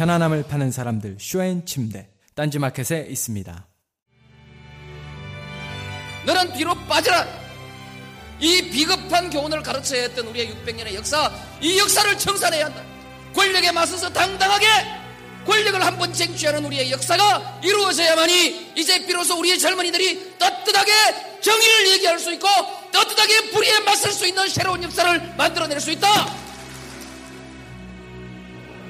편안함을 파는 사람들 쇼앤 침대 딴지마켓에 있습니다 너는 뒤로 빠져라. 이 비겁한 교훈을 가르쳐야 했던 우리의 600년의 역사, 이 역사를 청산해야 한다. 권력에 맞서서 당당하게 권력을 한 번 쟁취하는 우리의 역사가 이루어져야만이 이제 비로소 우리의 젊은이들이 떳떳하게 정의를 얘기할 수 있고 떳떳하게 불의에 맞설 수 있는 새로운 역사를 만들어낼 수 있다.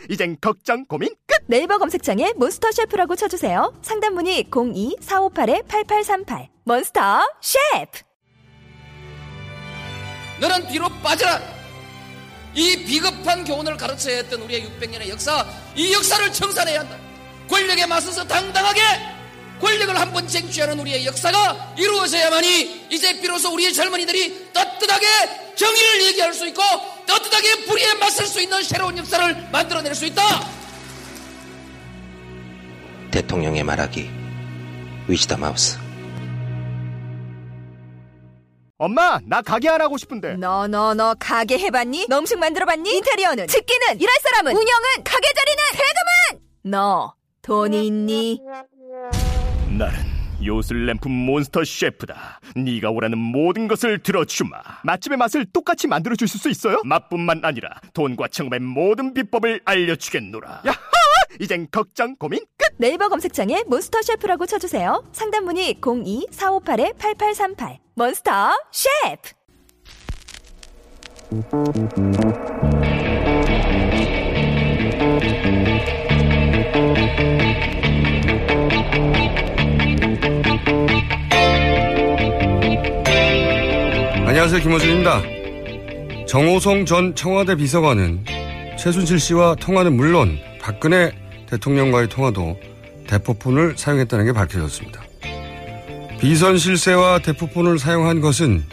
이젠 걱정 고민 끝. 네이버 검색창에 몬스터 셰프라고 쳐주세요. 상담 문의 02-458-8838 몬스터 셰프 너는 뒤로 빠져라. 이 비겁한 교훈을 가르쳐야 했던 우리의 600년의 역사, 이 역사를 청산해야 한다. 권력에 맞서서 당당하게 권력을 한 번 쟁취하는 우리의 역사가 이루어져야만이 이제 비로소 우리의 젊은이들이 떳떳하게 정의를 얘기할 수 있고 떳떳하게 불의에 맞설 수 있는 새로운 역사를 만들어낼 수 있다. 대통령의 말하기 위시다 마우스 엄마, 나 가게 안 하고 싶은데. 너 너 너 가게 해봤니? 너 음식 만들어봤니? 인테리어는? 집기는? 일할 사람은? 운영은? 가게 자리는? 세금은? 너 돈이 있니? 나는 요술램프 몬스터 셰프다. 네가 원하는 모든 것을 들어주마. 맛집의 맛을 똑같이 만들어 주실 수 있어요? 맛뿐만 아니라 돈과 청음의 모든 비법을 알려주겠노라. 야하! 이젠 걱정 고민 끝. 네이버 검색창에 몬스터 셰프라고 쳐주세요. 상담 문의 02-458-8838 몬스터 셰프 안녕하세요. 김호준입니다. 정호성 전 청와대 비서관은 최순실 씨와 통화는 물론 박근혜 대통령과의 통화도 대포폰을 사용했다는 게 밝혀졌습니다. 비선 실세와 대포폰을 사용한 것은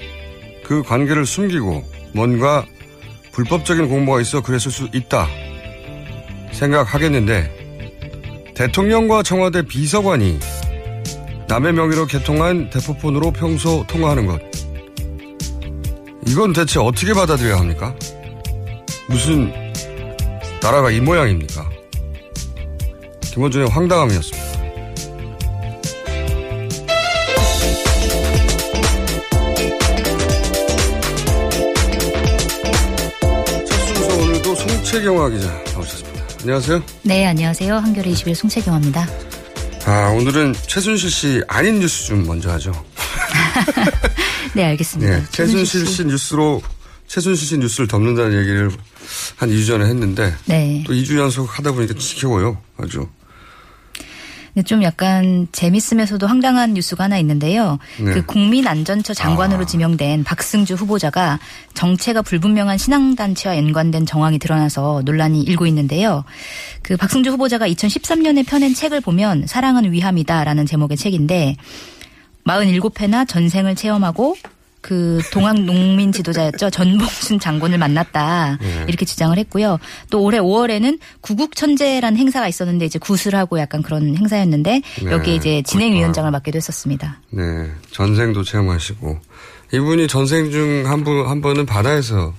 그 관계를 숨기고 뭔가 불법적인 공모가 있어 그랬을 수 있다 생각하겠는데 대통령과 청와대 비서관이 남의 명의로 개통한 대포폰으로 평소 통화하는 것 이건 대체 어떻게 받아들여야 합니까? 무슨 나라가 이 모양입니까? 김원준의 황당함이었습니다. 첫 순서 오늘도 송채경화 기자 나오셨습니다. 안녕하세요. 네, 안녕하세요. 한겨레 21 송채경입니다. 아, 오늘은 최순실 씨 아닌 뉴스 좀 먼저 하죠. 네, 알겠습니다. 네, 최순실 씨 뉴스로 최순실 씨 뉴스를 덮는다는 얘기를 한 2주 전에 했는데 네. 또 2주 연속 하다 보니까 지켜워요. 아주. 네, 좀 약간 재밌으면서도 황당한 뉴스가 하나 있는데요. 네. 그 국민안전처 장관으로 아. 지명된 박승주 후보자가 정체가 불분명한 신앙단체와 연관된 정황이 드러나서 논란이 일고 있는데요. 그 박승주 후보자가 2013년에 펴낸 책을 보면 사랑은 위함이다라는 제목의 책인데 47회나 전생을 체험하고 그 동학 농민 지도자였죠. 전봉순 장군을 만났다. 네. 이렇게 주장을 했고요. 또 올해 5월에는 구국 천재라는 행사가 있었는데 이제 구슬하고 약간 그런 행사였는데 네. 여기에 이제 진행위원장을 맡기도 했었습니다. 네, 전생도 체험하시고 이분이 전생 중 한 분 한 번은 바다에서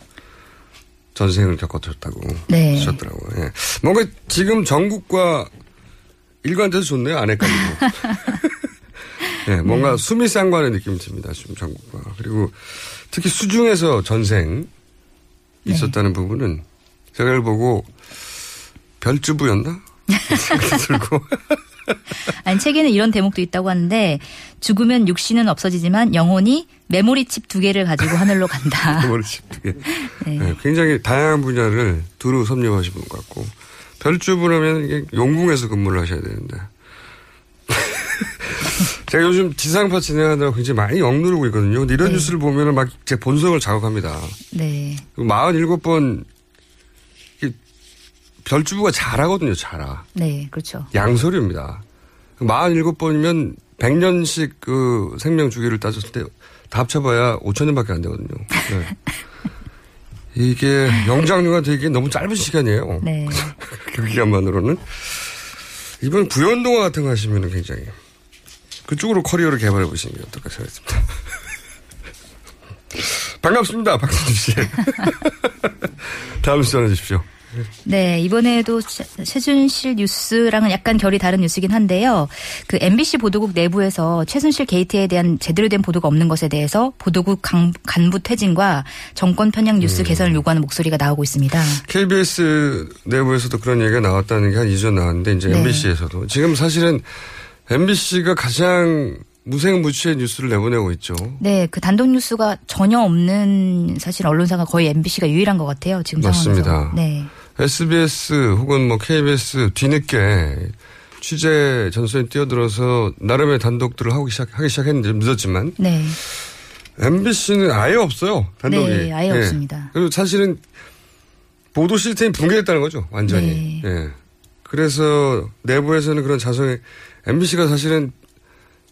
전생을 겪었다고 네. 하셨더라고요. 예. 뭔가 지금 전국과 일관돼서 좋네요. 안 헷갈리고. 네, 뭔가 수미 쌍관의 느낌이 듭니다. 지금 전국과 그리고 특히 수중에서 전생 있었다는 부분은 제가 이걸 보고 별주부였나? 들고. 아니 책에는 이런 대목도 있다고 하는데 죽으면 육신은 없어지지만 영혼이 메모리 칩 두 개를 가지고 하늘로 간다. 메모리 칩 두 개. 네. 네, 굉장히 다양한 분야를 두루 섭렵하신 분 같고 별주분 하면 이게 용궁에서 근무를 하셔야 되는데 제가 요즘 지상파 진행하느라 굉장히 많이 억누르고 있거든요. 근데 이런 네. 뉴스를 보면은 막 제 본성을 자극합니다. 네. 47번 별주부가 잘하거든요. 잘하. 네, 그렇죠. 양소리입니다. 47번이면 100년씩 그 생명 주기를 따졌을 때 다 합쳐봐야 5천년밖에 안 되거든요. 네. 이게 영장류가 되게 너무 짧은 시간이에요. 네. 그 기간만으로는. 이번 구연동화 같은 거 하시면 굉장히 그쪽으로 커리어를 개발해 보시는 게 어떨까 생각했습니다. 반갑습니다. 박선주 씨. 다음 수전해 주십시오. 네, 이번에도 최- 최순실 뉴스랑은 약간 결이 다른 뉴스긴 한데요. 그 MBC 보도국 내부에서 최순실 게이트에 대한 제대로 된 보도가 없는 것에 대해서 보도국 간, 간부 퇴진과 정권 편향 뉴스 개선을 요구하는 목소리가 나오고 있습니다. KBS 내부에서도 그런 얘기가 나왔다는 게 한 2주 나왔는데 이제 네. MBC에서도 지금 사실은 MBC가 가장 무색무취의 뉴스를 내보내고 있죠. 네, 그 단독 뉴스가 전혀 없는 사실 언론사가 거의 MBC가 유일한 것 같아요. 지금 맞습니다. 상황에서. 네. SBS 혹은 뭐 KBS 뒤늦게 취재 전선에 뛰어들어서 나름의 단독들을 하고 시작, 하기 시작했는데 좀 늦었지만 네. MBC는 아예 없어요. 단독이. 네, 아예 예. 없습니다. 그리고 사실은 보도 시스템이 붕괴됐다는 거죠. 완전히. 네. 예. 그래서 내부에서는 그런 자성의 MBC가 사실은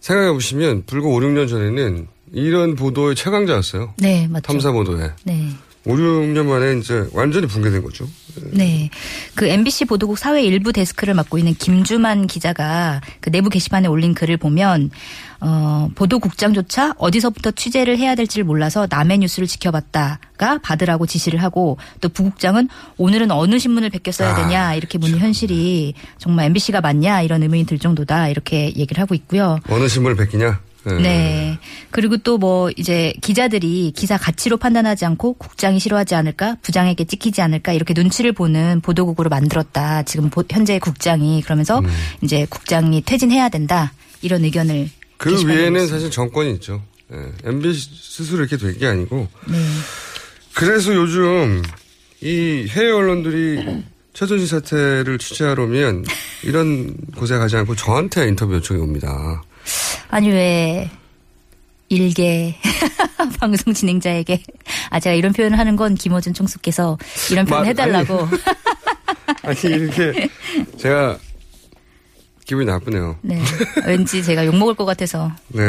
생각해 보시면 불과 5, 6년 전에는 이런 보도의 최강자였어요. 네, 맞죠. 탐사 보도에. 네. 5, 6년 만에 이제 완전히 붕괴된 거죠. 네. 그 MBC 보도국 사회 일부 데스크를 맡고 있는 김주만 기자가 그 내부 게시판에 올린 글을 보면 어, 보도국장조차 어디서부터 취재를 해야 될지를 몰라서 남의 뉴스를 지켜봤다가 받으라고 지시를 하고 또 부국장은 오늘은 어느 신문을 베꼈어야 아, 되냐 이렇게 묻는 현실이 정말 MBC가 맞냐 이런 의문이 들 정도다 이렇게 얘기를 하고 있고요. 어느 신문을 베끼냐? 예. 네. 그리고 또 뭐 이제 기자들이 기사 가치로 판단하지 않고 국장이 싫어하지 않을까, 부장에게 찍히지 않을까 이렇게 눈치를 보는 보도국으로 만들었다. 지금 보- 현재 국장이 그러면서 음. 이제 국장이 퇴진해야 된다 이런 의견을 그 위에는. 사실 정권이 있죠. 예. MBC 스스로 이렇게 될게 아니고. 네. 그래서 요즘 이 해외 언론들이 최순실 사태를 취재하러 오면 이런 곳에 가지 않고 저한테 인터뷰 요청이 옵니다. 아니 왜 일개 방송 진행자에게 아 제가 이런 표현을 하는 건 김어준 총수께서 이런 표현 마- 해달라고 아니 이렇게 제가 기분이 나쁘네요. 네 왠지 제가 욕 먹을 것 같아서 네.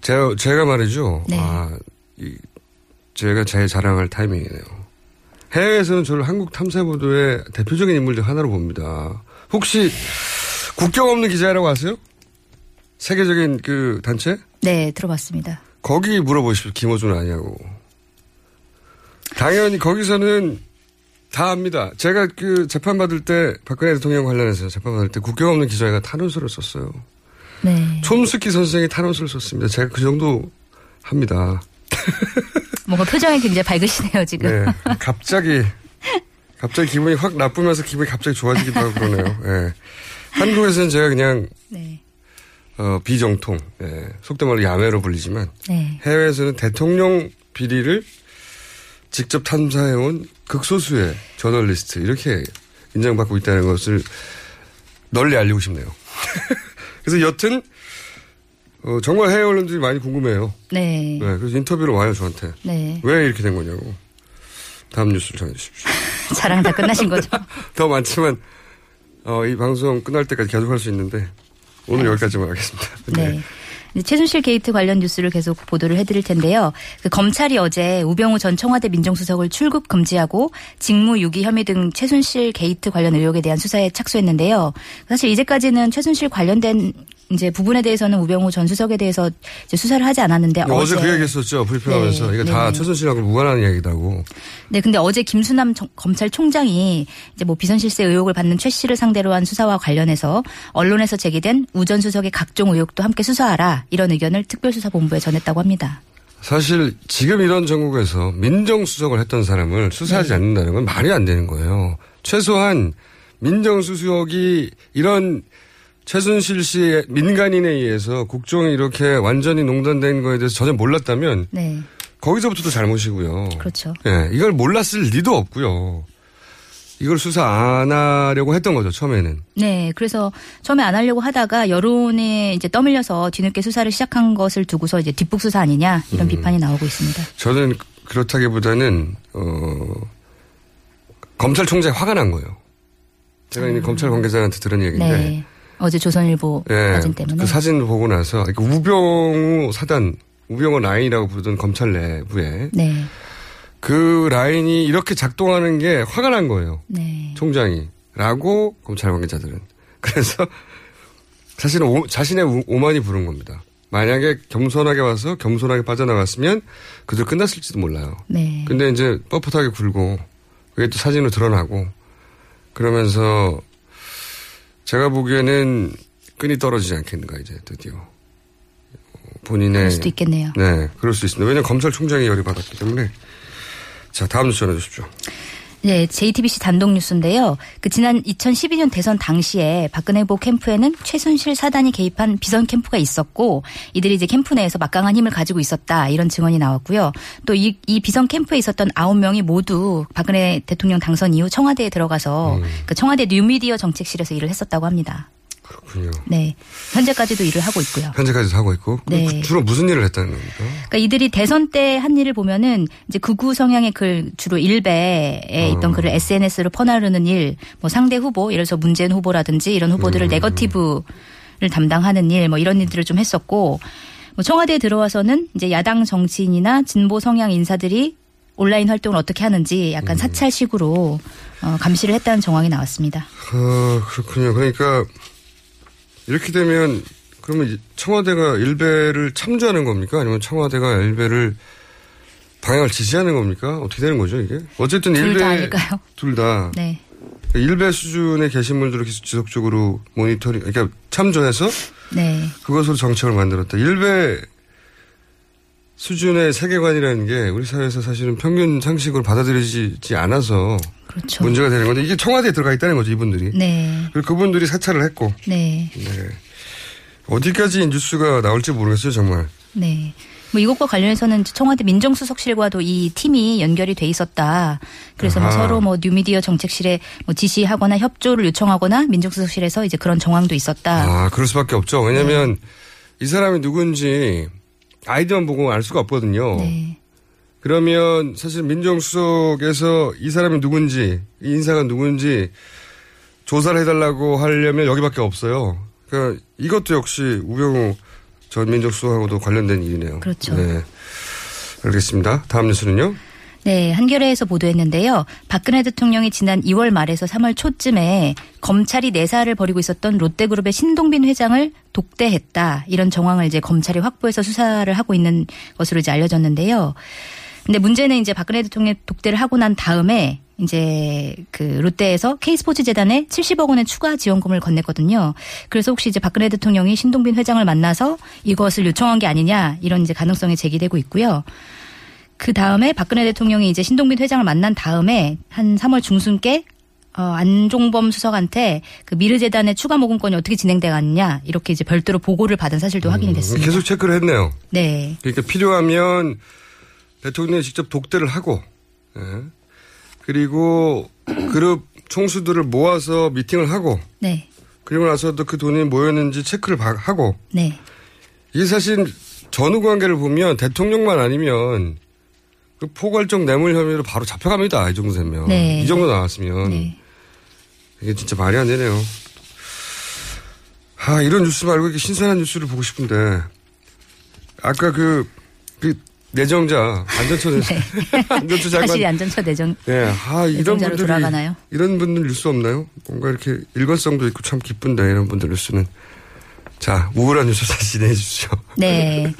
제가, 제가 말이죠. 네. 아, 이, 제가 제 자랑할 타이밍이네요. 해외에서는 저를 한국 탐사 보도의 대표적인 인물 중 하나로 봅니다. 혹시 국경 없는 기자라고 아세요? 세계적인 그 단체? 네 들어봤습니다. 거기 물어보십시오. 김호준 아니냐고. 당연히 거기서는 다 압니다. 제가 그 재판받을 때 박근혜 대통령 관련해서 재판받을 때 국경 없는 기자가 탄원서를 썼어요. 네 촌스키 선생이 탄원서를 썼습니다. 제가 그 정도 합니다. 뭔가 표정이 굉장히 밝으시네요 지금. 네. 갑자기, 갑자기 기분이 확 나쁘면서 기분이 갑자기 좋아지기도 하고 그러네요. 예. 한국에서는 제가 그냥, 네. 어, 비정통, 예. 속된 말로 야매로 불리지만, 네. 해외에서는 대통령 비리를 직접 탐사해온 극소수의 저널리스트, 이렇게 인정받고 있다는 것을 널리 알리고 싶네요. 그래서 여튼, 어, 정말 해외 언론들이 많이 궁금해요. 네. 네, 그래서 인터뷰로 와요, 저한테. 네. 왜 이렇게 된 거냐고. 다음 뉴스를 전해주십시오. 자랑 다 끝나신 거죠? 더 많지만, 어, 이 방송 끝날 때까지 계속 할 수 있는데, 오늘 여기까지만 하겠습니다. 네. 이제 최순실 게이트 관련 뉴스를 계속 보도를 해드릴 텐데요. 그 검찰이 어제 우병우 전 청와대 민정수석을 출국 금지하고 직무 유기 혐의 등 최순실 게이트 관련 의혹에 대한 수사에 착수했는데요. 사실 이제까지는 최순실 관련된 이제 부분에 대해서는 우병우 전 수석에 대해서 이제 수사를 하지 않았는데 어제 그 얘기 했었죠. 브리핑하면서. 네, 이거 다 네. 최순실하고 무관한 이야기다고. 네, 근데 어제 김수남 정- 검찰총장이 이제 뭐 비선실세 의혹을 받는 최 씨를 상대로 한 수사와 관련해서 언론에서 제기된 우 전 수석의 각종 의혹도 함께 수사하라 이런 의견을 특별수사본부에 전했다고 합니다. 사실 지금 이런 전국에서 민정수석을 했던 사람을 수사하지 네. 않는다는 건 말이 안 되는 거예요. 최소한 민정수석이 이런 최순실 씨의 민간인에 의해서 국정이 이렇게 완전히 농단된 거에 대해서 전혀 몰랐다면 네. 거기서부터도 잘못이고요. 그렇죠. 예, 이걸 몰랐을 리도 없고요. 이걸 수사 안 하려고 했던 거죠, 처음에는. 네, 그래서 처음에 안 하려고 하다가 여론에 이제 떠밀려서 뒤늦게 수사를 시작한 것을 두고서 이제 뒷북 수사 아니냐 음. 이런 비판이 나오고 있습니다. 저는 그렇다기보다는, 어, 검찰총장이 화가 난 거예요. 제가 이제 검찰 관계자한테 들은 얘기인데. 음. 네. 어제 조선일보 예, 사진 때문에. 그 사진을 보고 나서, 그러니까 우병우 사단, 우병우 라인이라고 부르던 검찰 내부에 네. 그 라인이 이렇게 작동하는 게 화가 난 거예요. 네. 총장이. 라고 검찰 관계자들은. 그래서 자신은 오, 자신의 오- 오만이 부른 겁니다. 만약에 겸손하게 와서 겸손하게 빠져나갔으면 그들 끝났을지도 몰라요. 네. 근데 이제 뻣뻣하게 굴고 그게 또 사진으로 드러나고 그러면서 제가 보기에는 끈이 떨어지지 않겠는가 이제 드디어 본인의 그럴 수도 있겠네요. 네 그럴 수 있습니다. 왜냐하면 검찰총장이 열이 받았기 때문에 자 다음 뉴스 전해주십시오. 네, JTBC 단독 뉴스인데요. 그 지난 2012년 대선 당시에 박근혜 후보 캠프에는 최순실 사단이 개입한 비선 캠프가 있었고 이들이 이제 캠프 내에서 막강한 힘을 가지고 있었다 이런 증언이 나왔고요. 또이 이 비선 캠프에 있었던 아홉 명이 모두 박근혜 대통령 당선 이후 청와대에 들어가서 그 청와대 뉴미디어 정책실에서 일을 했었다고 합니다. 그렇군요. 네, 현재까지도 일을 하고 있고요. 현재까지도 하고 있고 네. 그 주로 무슨 일을 했다는 겁니까? 그러니까 이들이 대선 때 한 일을 보면은 이제 극우 성향의 글 주로 일베에 있던 글을 SNS로 퍼나르는 일, 뭐 상대 후보, 예를 들어서 문재인 후보라든지 이런 후보들을 네거티브를 담당하는 일, 뭐 이런 일들을 좀 했었고, 뭐 청와대에 들어와서는 이제 야당 정치인이나 진보 성향 인사들이 온라인 활동을 어떻게 하는지 약간 사찰식으로 어, 감시를 했다는 정황이 나왔습니다. 어, 그렇군요. 그러니까 이렇게 되면 그러면 이 청와대가 일베를 참조하는 겁니까? 아니면 청와대가 일베를 방향을 지시하는 겁니까? 어떻게 되는 거죠, 이게? 어쨌든 둘 일베 다 아닐까요? 둘 다. 네. 일베 수준의 게시물들을 계속 지속적으로 모니터링, 그러니까 참조해서 네. 그것으로 정책을 만들었다. 일베 수준의 세계관이라는 게 우리 사회에서 사실은 평균 상식으로 받아들여지지 않아서 그렇죠. 문제가 되는 건데 이게 청와대에 들어가 있다는 거죠, 이분들이. 네. 그리고 그분들이 사찰을 했고 네. 네. 어디까지 뉴스가 나올지 모르겠어요, 정말. 네. 뭐 이것과 관련해서는 청와대 민정수석실과도 이 팀이 연결이 돼 있었다. 그래서 뭐 아하. 서로 뭐 뉴미디어 정책실에 뭐 지시하거나 협조를 요청하거나 민정수석실에서 이제 그런 정황도 있었다. 아, 그럴 수밖에 없죠. 왜냐면 이 사람이 누군지 아이디만 보고 알 수가 없거든요. 네. 그러면 사실 민정수석에서 이 사람이 누군지, 이 인사가 누군지 조사를 해달라고 하려면 여기밖에 없어요. 그러니까 이것도 역시 우병우 전 민정수석하고도 관련된 일이네요. 그렇죠. 네. 알겠습니다. 다음 뉴스는요? 네, 한겨레에서 보도했는데요. 박근혜 대통령이 지난 2월 말에서 3월 초쯤에 검찰이 내사를 벌이고 있었던 롯데그룹의 신동빈 회장을 독대했다. 이런 정황을 이제 검찰이 확보해서 수사를 하고 있는 것으로 이제 알려졌는데요. 근데 문제는 이제 박근혜 대통령이 독대를 하고 난 다음에 이제 그 롯데에서 K스포츠 재단에 70억 원의 추가 지원금을 건넸거든요. 그래서 혹시 이제 박근혜 대통령이 신동빈 회장을 만나서 이것을 요청한 게 아니냐 이런 이제 가능성이 제기되고 있고요. 그 다음에 박근혜 대통령이 이제 신동빈 회장을 만난 다음에 한 3월 중순께 어, 안종범 수석한테 그 미르재단의 추가 모금권이 어떻게 진행돼 갔냐 이렇게 이제 별도로 보고를 받은 사실도 확인이 됐습니다. 계속 체크를 했네요. 네. 그러니까 필요하면 대통령이 직접 독대를 하고, 예. 그리고 그룹 총수들을 모아서 미팅을 하고, 네. 그리고 나서도 그 돈이 뭐였는지 체크를 바- 하고, 네. 이게 사실 전후 관계를 보면 대통령만 아니면 그 포괄적 뇌물 혐의로 바로 잡혀갑니다. 이 정도 되면. 네. 이 정도 나왔으면. 네. 이게 진짜 말이 안 되네요. 아, 이런 뉴스 말고 이렇게 신선한 뉴스를 보고 싶은데. 아까 그, 그, 내정자, 안전처, 안전처 장관. 네. 사실이 안전처 내정 네, 아, 이런 분들이. 돌아가나요? 이런 분들 뉴스 없나요? 뭔가 이렇게 일관성도 있고 참 기쁜데, 이런 분들 뉴스는. 자, 우울한 뉴스 다시 내주시죠. 네.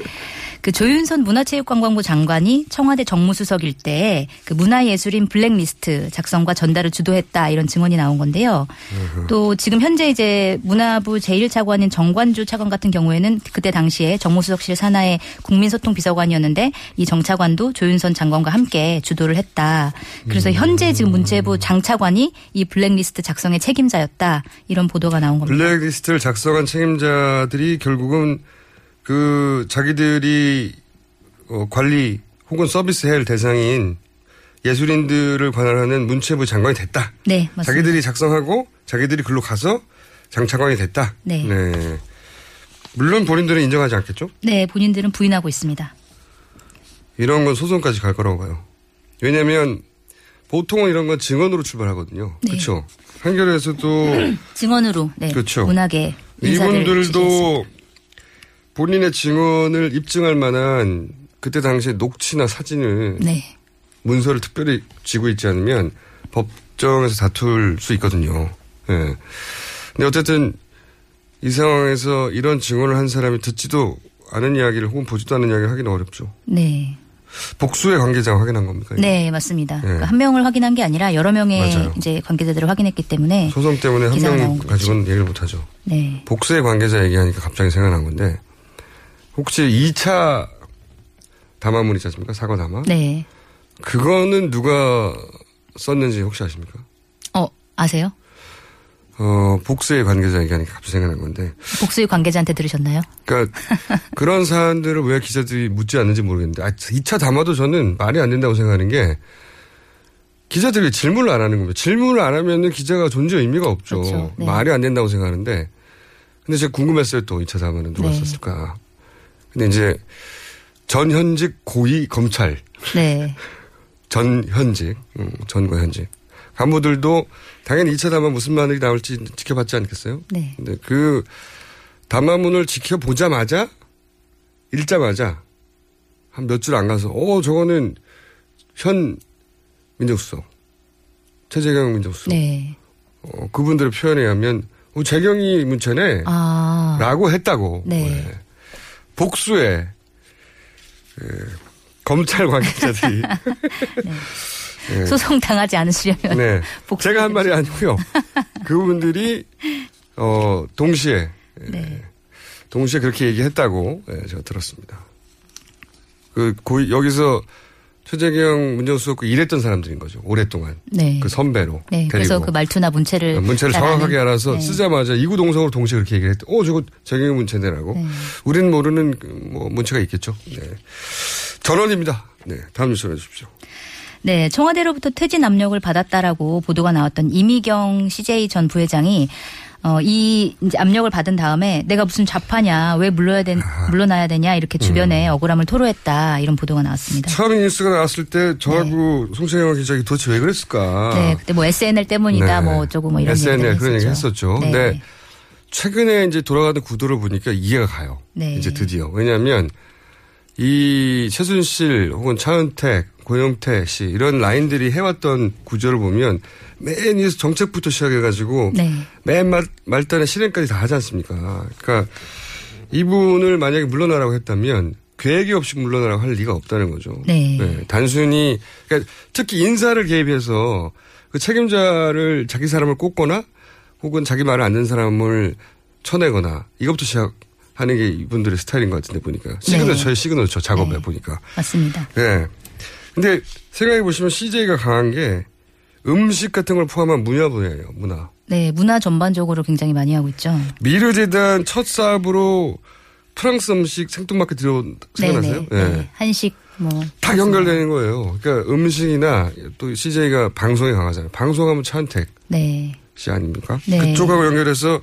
그 조윤선 문화체육관광부 장관이 청와대 정무수석일 때 그 문화예술인 블랙리스트 작성과 전달을 주도했다 이런 증언이 나온 건데요. 또 지금 현재 이제 문화부 제1차관인 정관주 차관 같은 경우에는 그때 당시에 정무수석실 산하의 국민소통 비서관이었는데 이 정차관도 조윤선 장관과 함께 주도를 했다. 그래서 현재 지금 문체부 장차관이 이 블랙리스트 작성의 책임자였다. 이런 보도가 나온 겁니다. 블랙리스트를 작성한 책임자들이 결국은 그 자기들이 어, 관리 혹은 서비스해야 할 대상인 예술인들을 관할하는 문체부 장관이 됐다. 네, 맞습니다. 자기들이 작성하고 자기들이 글로 가서 장차관이 됐다. 네. 물론 본인들은 인정하지 않겠죠? 네, 본인들은 부인하고 있습니다. 이런 건 소송까지 갈 거라고 봐요. 왜냐하면 보통은 이런 건 증언으로 출발하거든요. 네. 그렇죠. 한겨레에서도 증언으로 네, 그렇죠. 지지했습니다. 이분들도 본인의 증언을 입증할 만한 그때 당시에 녹취나 사진을 네. 문서를 특별히 쥐고 있지 않으면 법정에서 다툴 수 있거든요. 예. 근데 어쨌든 이 상황에서 이런 증언을 한 사람이 듣지도 않은 이야기를 혹은 보지도 않은 이야기를 하기는 어렵죠. 네. 복수의 관계자가 확인한 겁니까? 이게? 네, 맞습니다. 네. 그러니까 한 명을 확인한 게 아니라 여러 명의 맞아요. 이제 관계자들을 확인했기 때문에 소송 때문에 한 명. 가지고는 얘기를 못 하죠. 네. 복수의 관계자 얘기하니까 갑자기 생각난 건데 혹시 2차 담화문 있지 않습니까? 사과 담화? 네. 그거는 누가 썼는지 혹시 아십니까? 어, 아세요? 어, 복수의 관계자 얘기하니까 갑자기 생각난 건데. 복수의 관계자한테 들으셨나요? 그러니까 그런 사안들을 왜 기자들이 묻지 않는지 모르겠는데 아, 2차 담화도 저는 말이 안 된다고 생각하는 게 기자들이 질문을 안 하는 겁니다. 질문을 안 하면은 기자가 존재 의미가 없죠. 그렇죠. 네. 말이 안 된다고 생각하는데 근데 제가 궁금했어요 또 2차 담화는 누가 네. 썼을까. 근데 이제 전현직 고위 검찰 네. 전현직 음, 전과 현직 간부들도 당연히 2차 담화 무슨 말이 나올지 지켜봤지 않겠어요? 네. 근데 그 담화문을 지켜보자마자 읽자마자 한 몇 줄 안 가서 어 저거는 현 민정수석 최재경 민정수석 네. 어, 그분들의 표현에 의하면 어, 재경이 문체네 아. 라고 했다고 네. 네. 복수의 그, 검찰 관계자들이 네. 소송 당하지 않으시려면 네. 제가 한 말이 아니고요. 그분들이 어 동시에 네. 동시에 그렇게 얘기했다고 예, 제가 들었습니다. 그 여기서 최재경 문정수석 일했던 사람들인 거죠. 오랫동안 네. 그 선배로 네. 그래서 그 말투나 문체를 문체를 잘 정확하게 알아서 네. 쓰자마자 이구동성으로 동시에 그렇게 얘기를 했대. 어, 저거 재경의 문체네라고. 네. 우리는 모르는 그뭐 문체가 있겠죠. 네. 전원입니다. 네. 다음 뉴스 해주십시오. 네, 청와대로부터 퇴진 압력을 받았다라고 보도가 나왔던 이미경 CJ 전 부회장이 어, 이 이제 압력을 받은 다음에 내가 무슨 좌파냐, 왜 물러야 된, 물러나야 되냐 이렇게 주변에 억울함을 토로했다 이런 보도가 나왔습니다. 처음 이 뉴스가 나왔을 때 저하고 송채영 기자가 도대체 왜 그랬을까. 네, 그때 뭐 SNL 때문이다, 네. 뭐 어쩌고 뭐 이런 SNL 그런 얘기 했었죠. 네. 근데 최근에 이제 돌아가는 구도를 보니까 이해가 가요. 네. 이제 드디어. 왜냐하면 이 최순실 혹은 차은택, 고영태 씨 이런 라인들이 해왔던 구조를 보면 맨 위에서 정책부터 시작해가지고 네. 맨 말, 말단에 실행까지 다 하지 않습니까? 그러니까 이분을 만약에 물러나라고 했다면 계획이 없이 물러나라고 할 리가 없다는 거죠. 네. 단순히 그러니까 특히 인사를 개입해서 그 책임자를 자기 사람을 꼽거나 혹은 자기 말을 안 듣는 사람을 쳐내거나 이것부터 시작 하는 게 이분들의 스타일인 것 같은데 보니까 시그너처의 시그너처 작업에 네. 보니까. 맞습니다. 네. 근데 생각해 보시면 CJ가 강한 게 음식 같은 걸 포함한 문화 분야예요. 문화. 네, 문화 전반적으로 굉장히 많이 하고 있죠. 미르재단 첫 사업으로 프랑스 음식 생뚱맞게 들어온 생각나세요? 네네. 네. 한식 뭐. 다 연결되는 거예요. 그러니까 음식이나 또 CJ가 방송에 강하잖아요. 방송하면 차은택 네. 씨 아닙니까? 네. 그쪽하고 연결해서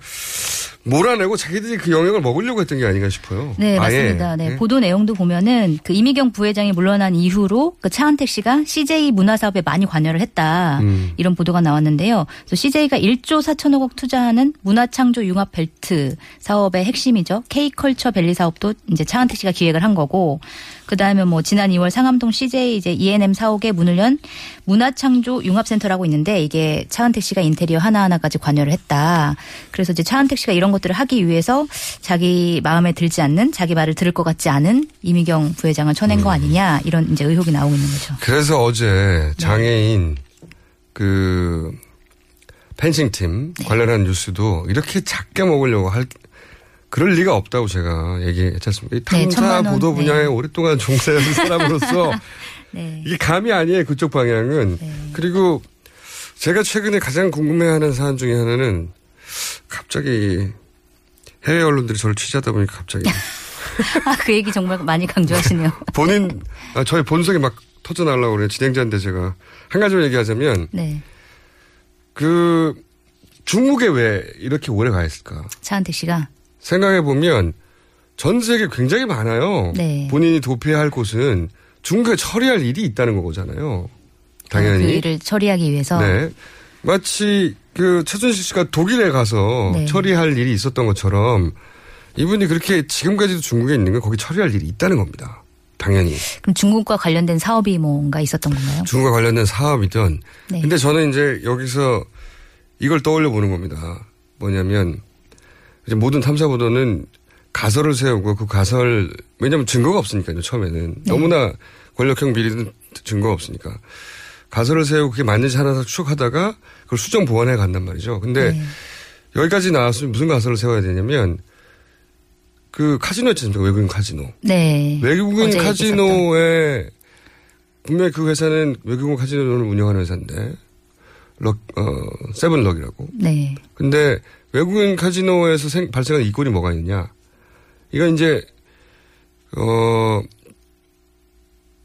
몰아내고 자기들이 그 영역을 먹으려고 했던 게 아닌가 싶어요. 네, 아예. 맞습니다. 네, 네. 보도 내용도 보면은 그 이미경 부회장이 물러난 이후로 그 차은택 씨가 CJ 문화 사업에 많이 관여를 했다. 음. 이런 보도가 나왔는데요. 그래서 CJ가 1조 4천억 원 투자하는 문화 창조 융합 벨트 사업의 핵심이죠. K컬처 밸리 사업도 이제 차은택 씨가 기획을 한 거고 그다음에 뭐 지난 2월 상암동 CJ 이제 E&M 사옥에 문을 연 문화창조 융합센터라고 있는데 이게 차은택 씨가 인테리어 하나하나까지 관여를 했다. 그래서 이제 차은택 씨가 이런 것들을 하기 위해서 자기 마음에 들지 않는 자기 말을 들을 것 같지 않은 이미경 부회장을 쳐낸 거 아니냐 이런 이제 의혹이 나오고 있는 거죠. 그래서 어제 장애인 그 펜싱팀 관련한 뉴스도 이렇게 작게 먹으려고 할 그럴 리가 없다고 제가 얘기했지 않습니까? 이 네, 탐사 원, 보도 분야에 네. 오랫동안 종사한 사람으로서 네. 이게 감이 아니에요 그쪽 방향은 그리고 제가 최근에 가장 궁금해하는 사안 중에 하나는 갑자기 해외 언론들이 저를 취재하다 보니까 갑자기 아, 그 얘기 정말 많이 강조하시네요. 본인 아, 저희 본성이 막 터져 나려고 그래요 진행자인데 제가 한 가지만 얘기하자면 네. 그 중국에 왜 이렇게 오래 가 있을까 차은택 씨가 생각해 보면 전 세계 굉장히 많아요. 네. 본인이 도피해야 할 곳은 중국에 처리할 일이 있다는 거잖아요. 당연히. 그 일을 처리하기 위해서 네. 마치 그 최준실 씨가 독일에 가서 네. 처리할 일이 있었던 것처럼 이분이 그렇게 지금까지도 중국에 있는 건 거기 처리할 일이 있다는 겁니다. 당연히. 그럼 중국과 관련된 사업이 뭔가 있었던 건가요? 중국과 관련된 사업이든. 네. 근데 저는 이제 여기서 이걸 떠올려 보는 겁니다. 뭐냐면 이제 모든 탐사 보도는 가설을 세우고 그 가설 왜냐하면 증거가 없으니까요 처음에는 네. 너무나 권력형 비리는 증거가 없으니까 가설을 세우고 그게 맞는지 하나 추적하다가 그걸 수정 보완해 간단 말이죠. 근데 네. 여기까지 나왔으면 무슨 가설을 세워야 되냐면 그 카지노 있지 않습니까 외국인 카지노. 네. 외국인 카지노에 분명히 그 회사는 외국인 카지노를 운영하는 회사인데 럭, 어, 세븐럭이라고. 네. 근데 외국인 카지노에서 생, 발생한 이권이 뭐가 있냐. 이건 이제, 어,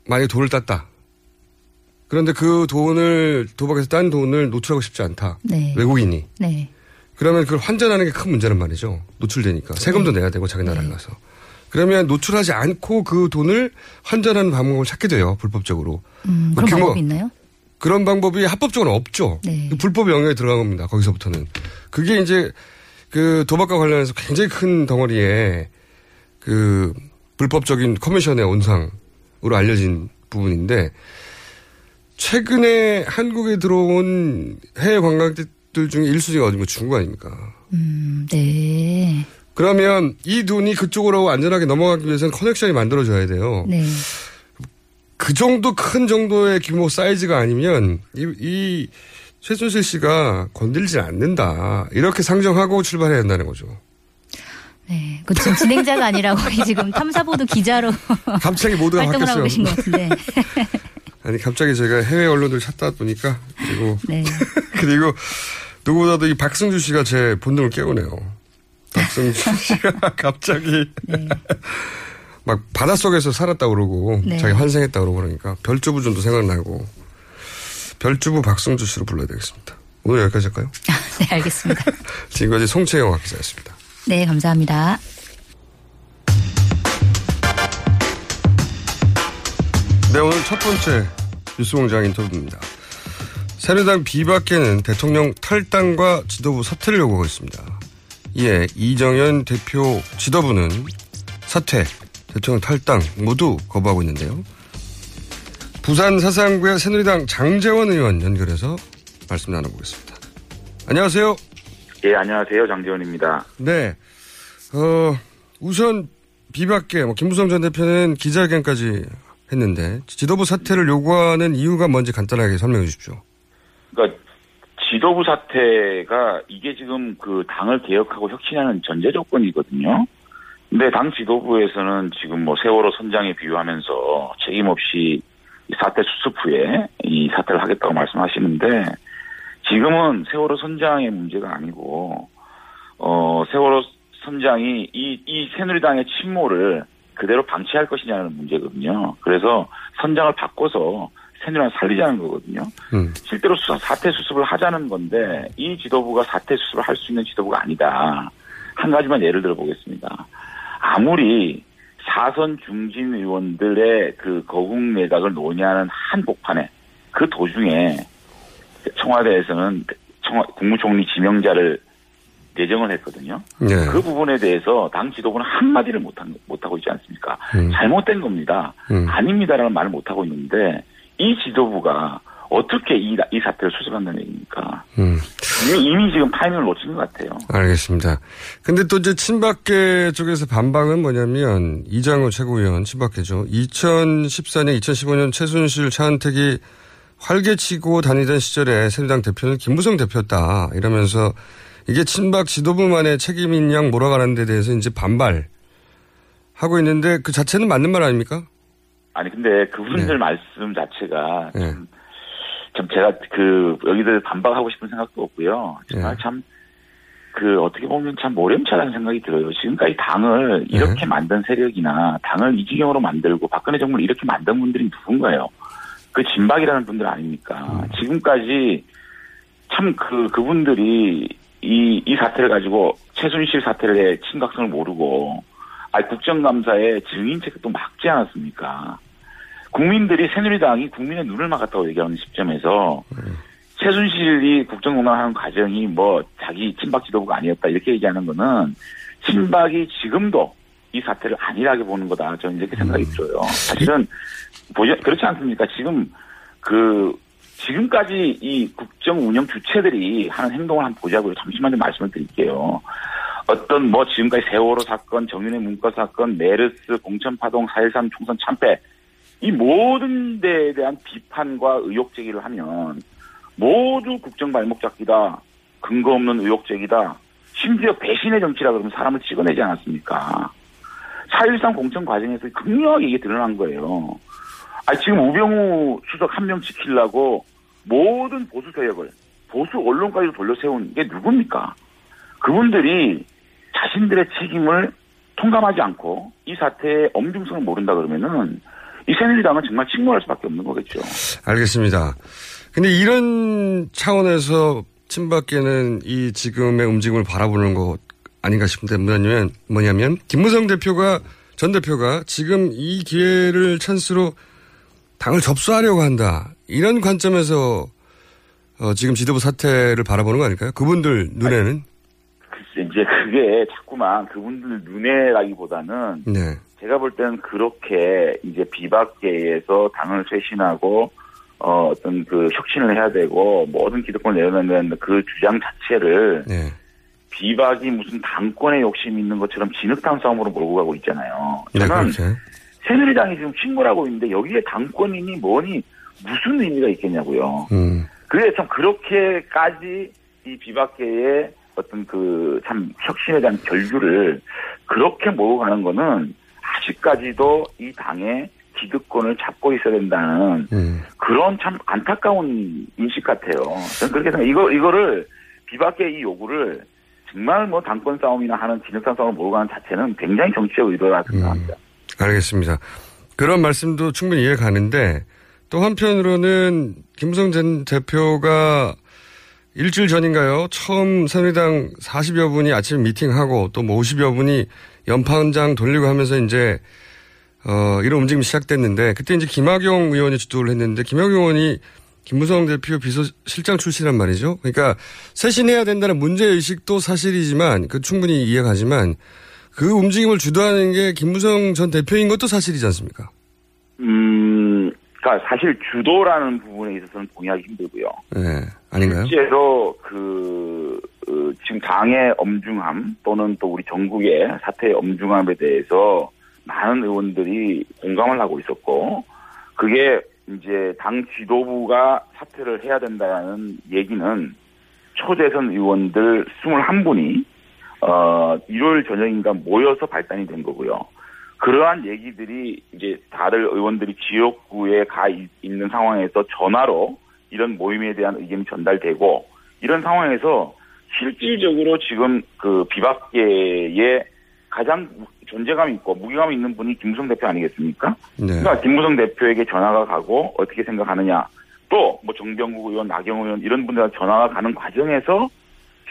만약에 돈을 땄다. 그런데 그 돈을, 도박에서 딴 돈을 노출하고 싶지 않다. 네. 외국인이. 네. 그러면 그걸 환전하는 게 큰 문제란 말이죠. 노출되니까. 세금도 내야 되고 자기 나라에 가서. 그러면 노출하지 않고 그 돈을 환전하는 방법을 찾게 돼요. 불법적으로. 음, 뭐 그런 규모- 방법이 있나요? 그런 방법이 합법적으로 없죠. 네. 불법 영역에 들어간 겁니다. 거기서부터는. 그게 이제 그 도박과 관련해서 굉장히 큰 덩어리의 그 불법적인 커미션의 온상으로 알려진 부분인데 최근에 한국에 들어온 해외 관광객들 중에 1순위가 어딘가 중국 아닙니까? 음, 네. 그러면 이 돈이 그쪽으로 안전하게 넘어가기 위해서는 커넥션이 만들어져야 돼요. 네. 그 정도 큰 정도의 규모 사이즈가 아니면 이, 이 최순실 씨가 건들지 않는다. 이렇게 상정하고 출발해야 한다는 거죠. 네. 그 지금 진행자가 아니라 우리 지금 탐사보도 기자로 갑자기 모두가 활동을 하고 바뀌었어요. 계신 것 같은데. 아니 갑자기 제가 해외 언론들 찾다 보니까 그리고 네. 그리고 누구보다도 이 박승주 씨가 제 본능을 깨우네요. 박승주 씨가 갑자기 막 바닷속에서 살았다 그러고 네. 자기 환생했다 그러고 그러니까 별주부전도 생각나고 별주부 박승주 씨로 불러야 되겠습니다. 오늘 여기까지 할까요? 네, 알겠습니다. 지금까지 송채영 기자였습니다. 네, 감사합니다. 네, 오늘 첫 번째 뉴스공장 인터뷰입니다. 새누리당 비박계는 대통령 탈당과 지도부 사퇴를 요구하고 있습니다. 이에 이정현 대표 지도부는 사퇴, 대통령 탈당 모두 거부하고 있는데요. 부산 사상구의 새누리당 장재원 의원 연결해서 말씀 나눠보겠습니다. 안녕하세요. 예, 안녕하세요. 장재원입니다. 네. 어, 우선 비박계, 뭐, 김부성 전 대표는 기자회견까지 했는데, 지도부 사퇴를 요구하는 이유가 뭔지 간단하게 설명해 주십시오. 그러니까 지도부 사태가 이게 지금 그 당을 개혁하고 혁신하는 전제 조건이거든요. 근데 당 지도부에서는 지금 뭐 세월호 선장에 비유하면서 책임 없이 이 사태 수습 후에 이 사태를 하겠다고 말씀하시는데 지금은 세월호 선장의 문제가 아니고 어 세월호 선장이 이, 이 새누리당의 침몰을 그대로 방치할 것이냐는 문제거든요. 그래서 선장을 바꿔서 새누리당을 살리자는 거거든요. 음. 실제로 수사, 사태 수습을 하자는 건데 이 지도부가 사태 수습을 할 수 있는 지도부가 아니다. 한 가지만 예를 들어 보겠습니다. 아무리 사선 중진 의원들의 그 거국 내각을 논의하는 한복판에 그 도중에 청와대에서는 청와, 국무총리 지명자를 내정을 했거든요. 네. 그 부분에 대해서 당 지도부는 한마디를 못한, 못하고 있지 않습니까? 음. 잘못된 겁니다. 음. 아닙니다라는 말을 못하고 있는데 이 지도부가 어떻게 이, 이 사태를 수습한다는 얘기입니까? 음. 이미, 이미 지금 타이밍을 놓친 것 같아요. 알겠습니다. 근데 또 이제 친박계 쪽에서 반박은 뭐냐면 이장우 최고위원 친박계죠. 2014년, 2015년 최순실, 차은택이 활개치고 다니던 시절에 새누리당 대표는 김무성 대표였다 이러면서 이게 친박 지도부만의 책임인 양 몰아가는 데 대해서 이제 반발하고 있는데 그 자체는 맞는 말 아닙니까? 아니 근데 그분들 네. 말씀 자체가 네. 참, 참 제가 그 여기들 반박하고 싶은 생각도 없고요. 정말 네. 참그 어떻게 보면 참 모렴차라는 생각이 들어요. 지금까지 당을 이렇게 만든 세력이나 당을 이 지경으로 만들고 박근혜 정부를 이렇게 만든 분들이 누군가요? 그 진박이라는 분들 아닙니까? 지금까지 참 그 그분들이 이 이 사태를 가지고 최순실 사태의 심각성을 모르고 아 국정감사에 증인 체크도 막지 않았습니까? 국민들이 새누리당이 국민의 눈을 막았다고 얘기하는 시점에서 최순실이 국정농단하는 과정이 뭐 자기 친박 지도부가 아니었다 이렇게 얘기하는 거는 친박이 지금도 이 사태를 안일하게 보는 거다 저는 이렇게 생각이 들어요. 사실은 보지 그렇지 않습니까? 지금 그 지금까지 이 국정 운영 주체들이 하는 행동을 한번 보자고요. 잠시만 좀 말씀을 드릴게요. 어떤 뭐 지금까지 세월호 사건, 정윤의 문과 사건, 메르스, 공천파동, 4.13 총선 참패 이 모든 데에 대한 비판과 의혹 제기를 하면 모두 국정 발목 잡기다. 근거 없는 의혹 제기다. 심지어 배신의 정치라 그러면 사람을 찍어내지 않았습니까? 4.13 공천 과정에서 극명하게 이게 드러난 거예요. 아 지금 우병우 수석 한 명 지키려고 모든 보수 세력을 보수 언론까지도 돌려 세운 게 누굽니까? 그분들이 자신들의 책임을 통감하지 않고 이 사태의 엄중성을 모른다 그러면은 이 새누리당은 정말 침몰할 수밖에 없는 거겠죠. 알겠습니다. 근데 이런 차원에서 친박계는 이 지금의 움직임을 바라보는 것 아닌가 싶은데 뭐냐면, 뭐냐면, 김무성 대표가, 전 대표가 지금 이 기회를 찬스로 당을 접수하려고 한다. 이런 관점에서 어, 지금 지도부 사태를 바라보는 거 아닐까요? 그분들 눈에는? 글쎄, 이제 그게 자꾸만 그분들 눈에라기보다는 네. 제가 볼 때는 그렇게 이제 비박계에서 당을 쇄신하고 어, 어떤 그 혁신을 해야 되고 모든 기득권을 내려놓는 그 주장 자체를 네. 비박이 무슨 당권에 욕심 있는 것처럼 진흙탕 싸움으로 몰고 가고 있잖아요. 네, 저는 그렇죠. 새누리당이 지금 침몰하고 있는데 여기에 당권이니 뭐니 무슨 의미가 있겠냐고요. 음. 그래 참 그렇게까지 이 비박계의 어떤 그 참 혁신에 대한 결규를 그렇게 몰고 가는 거는 아직까지도 이 당의 기득권을 잡고 있어야 된다는 음. 그런 참 안타까운 인식 같아요. 저는 그렇게 생각. 이거 이거를 비박계 이 요구를 정말 뭐 당권 싸움이나 하는 진흙탕 싸움을 몰고 가는 자체는 굉장히 정치적 의도라 생각합니다. 알겠습니다. 그런 말씀도 충분히 이해 가는데 또 한편으로는 김무성 전 대표가 일주일 전인가요? 처음 새누리당 40여 분이 아침 미팅하고 또 뭐 50여 분이 연판장 돌리고 하면서 이제 어, 이런 움직임이 시작됐는데 그때 이제 김학용 의원이 주도를 했는데 김학용 의원이 김무성 대표 비서실장 출신란 말이죠. 그러니까 쇄신해야 된다는 문제의식도 사실이지만 그 충분히 이해가지만 그 움직임을 주도하는 게 김무성 전 대표인 것도 사실이지 않습니까? 음, 그러니까 사실 주도라는 부분에 있어서는 동의하기 힘들고요. 네. 아닌가요? 실제로 그 어, 지금 당의 엄중함 또는 또 우리 전국의 사태의 엄중함에 대해서 많은 의원들이 공감을 하고 있었고 그게 이제 당 지도부가 사퇴를 해야 된다는 얘기는 초대선 의원들 21분이 어 1월 저녁인가 모여서 발단이 된 거고요. 그러한 얘기들이 이제 다들 의원들이 지역구에 가 있- 있는 상황에서 전화로 이런 모임에 대한 의견이 전달되고 이런 상황에서 실질적으로 지금 그 비박계에 가장 존재감 있고 무게감 있는 분이 김무성 대표 아니겠습니까? 네. 그러니까 김무성 대표에게 전화가 가고 어떻게 생각하느냐 또 뭐 정병국 의원, 나경원 의원 이런 분들한테 전화가 가는 과정에서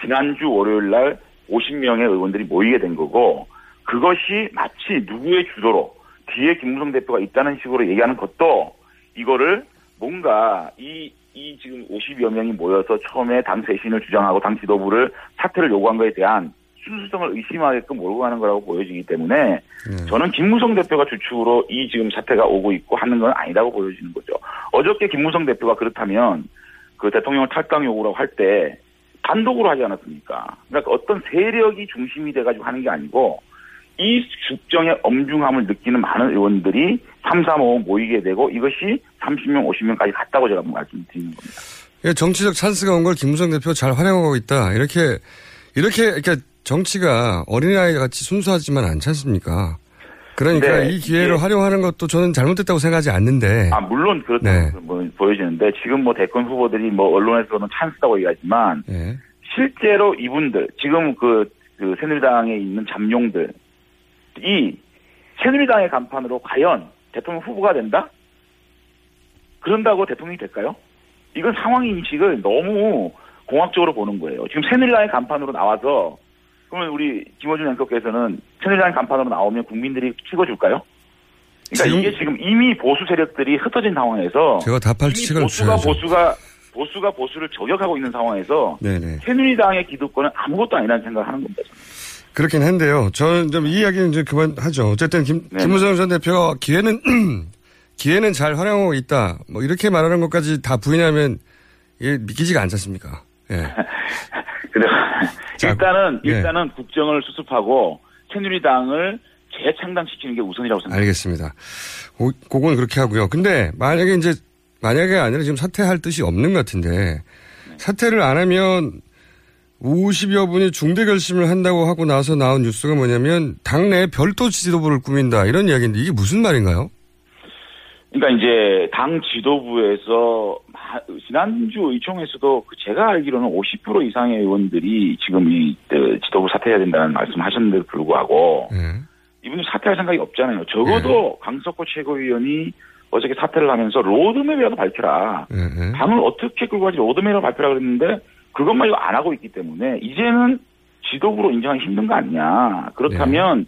지난주 월요일 날 50명의 의원들이 모이게 된 거고 그것이 마치 누구의 주도로 뒤에 김무성 대표가 있다는 식으로 얘기하는 것도 이거를 뭔가 이, 이 지금 50여 명이 모여서 처음에 당 쇄신을 주장하고 당 지도부를 사퇴를 요구한 거에 대한 순수성을 의심하게끔 몰고 가는 거라고 보여지기 때문에 네. 저는 김무성 대표가 주축으로 이 지금 사태가 오고 있고 하는 건 아니라고 보여지는 거죠. 어저께 김무성 대표가 그렇다면 그 대통령 탈당 요구라고 할 때 단독으로 하지 않았습니까? 그러니까 어떤 세력이 중심이 돼가지고 하는 게 아니고 이 국정의 엄중함을 느끼는 많은 의원들이 3, 3, 5 모이게 되고 이것이 30명, 50명까지 갔다고 제가 말씀드리는 겁니다. 예, 정치적 찬스가 온 걸 김무성 대표 잘 활용하고 있다. 이렇게 이렇게 그러니까 정치가 어린아이 같이 순수하지만 않지 않습니까? 그러니까 네, 이 기회를 이게- 활용하는 것도 저는 잘못됐다고 생각하지 않는데. 아, 물론 그렇다고 네. 뭐 보여지는데 지금 뭐 대권 후보들이 뭐 언론에서는 찬스라고 얘기하지만 예. 실제로 이분들 지금 그, 그 새누리당에 있는 잠룡들 이 새누리당의 간판으로 과연 대통령 후보가 된다? 그런다고 대통령이 될까요? 이건 상황 인식을 너무 공학적으로 보는 거예요. 지금 새누리당의 간판으로 나와서 그러면 우리 김호준 앵커께서는 새누리당 간판으로 나오면 국민들이 찍어줄까요? 그러니까 지금- 이게 지금 이미 보수 세력들이 흩어진 상황에서 제가 답할 이미 보수가 주셔야죠. 보수가 보수가 보수를 저격하고 있는 상황에서 네네. 새누리당의 기득권은 아무것도 아니라는 생각을 하는 겁니다. 그렇긴 한데요. 저는 좀 이 이야기는 이제 그만하죠. 어쨌든 김, 네. 김무성 전 대표가 기회는, 기회는 잘 활용하고 있다. 뭐 이렇게 말하는 것까지 다 부인하면 이게 믿기지가 않지 않습니까? 예. 자, 일단은 네. 일단은 국정을 수습하고 새누리당을 재창당시키는 게 우선이라고 생각합니다. 알겠습니다. 고, 그건 그렇게 하고요. 근데 만약에 이제 만약에 아니라 지금 사퇴할 뜻이 없는 것 같은데 사퇴를 안 하면 50여 분이 중대 결심을 한다고 하고 나서 나온 뉴스가 뭐냐면 당내 별도 지도부를 꾸민다 이런 이야기인데 이게 무슨 말인가요? 그러니까 이제 당 지도부에서 마- 지난주 의총에서도 그 제가 알기로는 50% 이상의 의원들이 지금 이 그, 지도부 사퇴해야 된다는 말씀하셨는데도 불구하고 예. 이분들 사퇴할 생각이 없잖아요. 적어도 강석호 최고위원이 어저께 사퇴를 하면서 로드맵이라도 밝혀라. 예, 예. 당을 어떻게 끌고 가지 로드맵을 발표라 그랬는데 그것만 이거 안 하고 있기 때문에 이제는 지도부로 인정하기 힘든 거 아니냐. 그렇다면